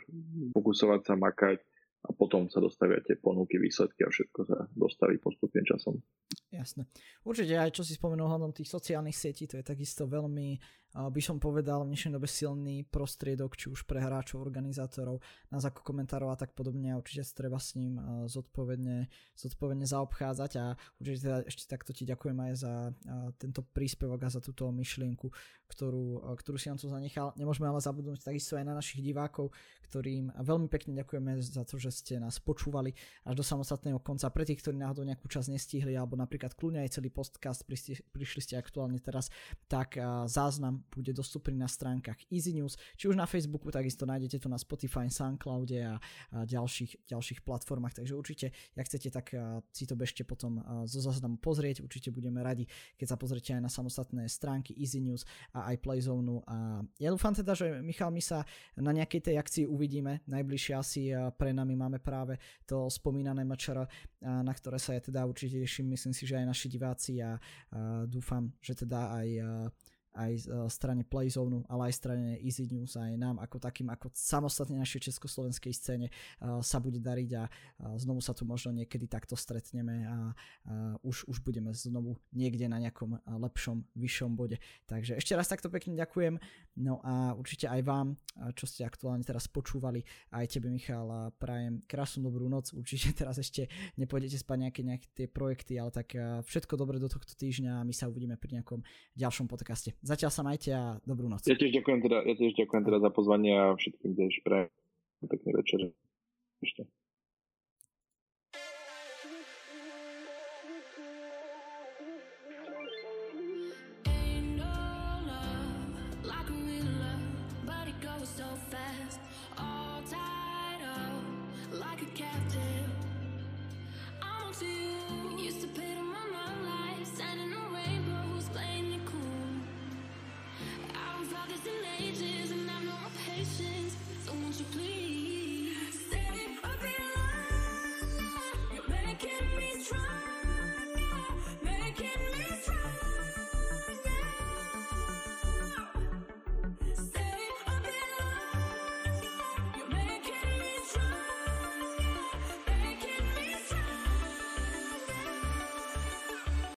fokusovať sa, makať a potom sa dostavia tie ponuky, výsledky a všetko sa dostaví postupne časom. Jasné. Určite aj čo si spomenul hľadom tých sociálnych sietí, to je takisto veľmi by som povedal, v dnešnej dobe silný prostriedok, či už pre hráčov, organizátorov, nás ako komentárov a tak podobne a určite treba s ním zodpovedne, zodpovedne zaobchádzať a určite teda ešte takto ti ďakujem aj za tento príspevok a za túto myšlienku, ktorú, ktorú si nám tu zanechal. Nemôžeme ale zabudnúť takisto aj na našich divákov, ktorým veľmi pekne ďakujeme za to, že ste nás počúvali až do samostatného konca. Pre tých, ktorí náhodou nejakú časť nestihli alebo napríklad kľúňa aj celý podcast, prišli ste aktuálne teraz, tak záznam bude dostupný na stránkach Easy News, či už na Facebooku, takisto nájdete to na Spotify, Soundcloude a, a ďalších, ďalších platformách, takže určite, ak chcete, tak si to bežte potom zo záznamu pozrieť, určite budeme radi, keď sa pozriete aj na samostatné stránky Easy News a aj Playzone a ja dúfam teda, že Michal, my sa na nejakej tej akcii uvidíme, najbližšie asi pre nami máme práve to spomínané mačara, na ktoré sa ja teda určite teším, myslím si, že aj naši diváci a, dúfam, že teda aj aj e, strane Playzone, ale aj strane Easy News, aj nám ako takým, ako samostatne našej československej scéne uh, sa bude dariť a uh, znovu sa tu možno niekedy takto stretneme a už, už budeme znovu niekde na nejakom lepšom, vyššom bode. Takže ešte raz takto pekne ďakujem, no a určite aj vám, čo ste aktuálne teraz počúvali, aj tebe Michal, prajem krásnu dobrú noc, určite <laughs> teraz ešte nepôjdete spať nejaké, nejaké tie projekty, ale tak všetko dobre do tohto týždňa a my sa uvidíme pri nejakom ďalšom podcaste. Zatiaľ sa majte a dobrú noc. Ja tiež ďakujem teda, ja tiež ďakujem teda za pozvanie a všetkým tiež pre pekný večer. Ešte. wasting ages and I've no patience. So won't you please?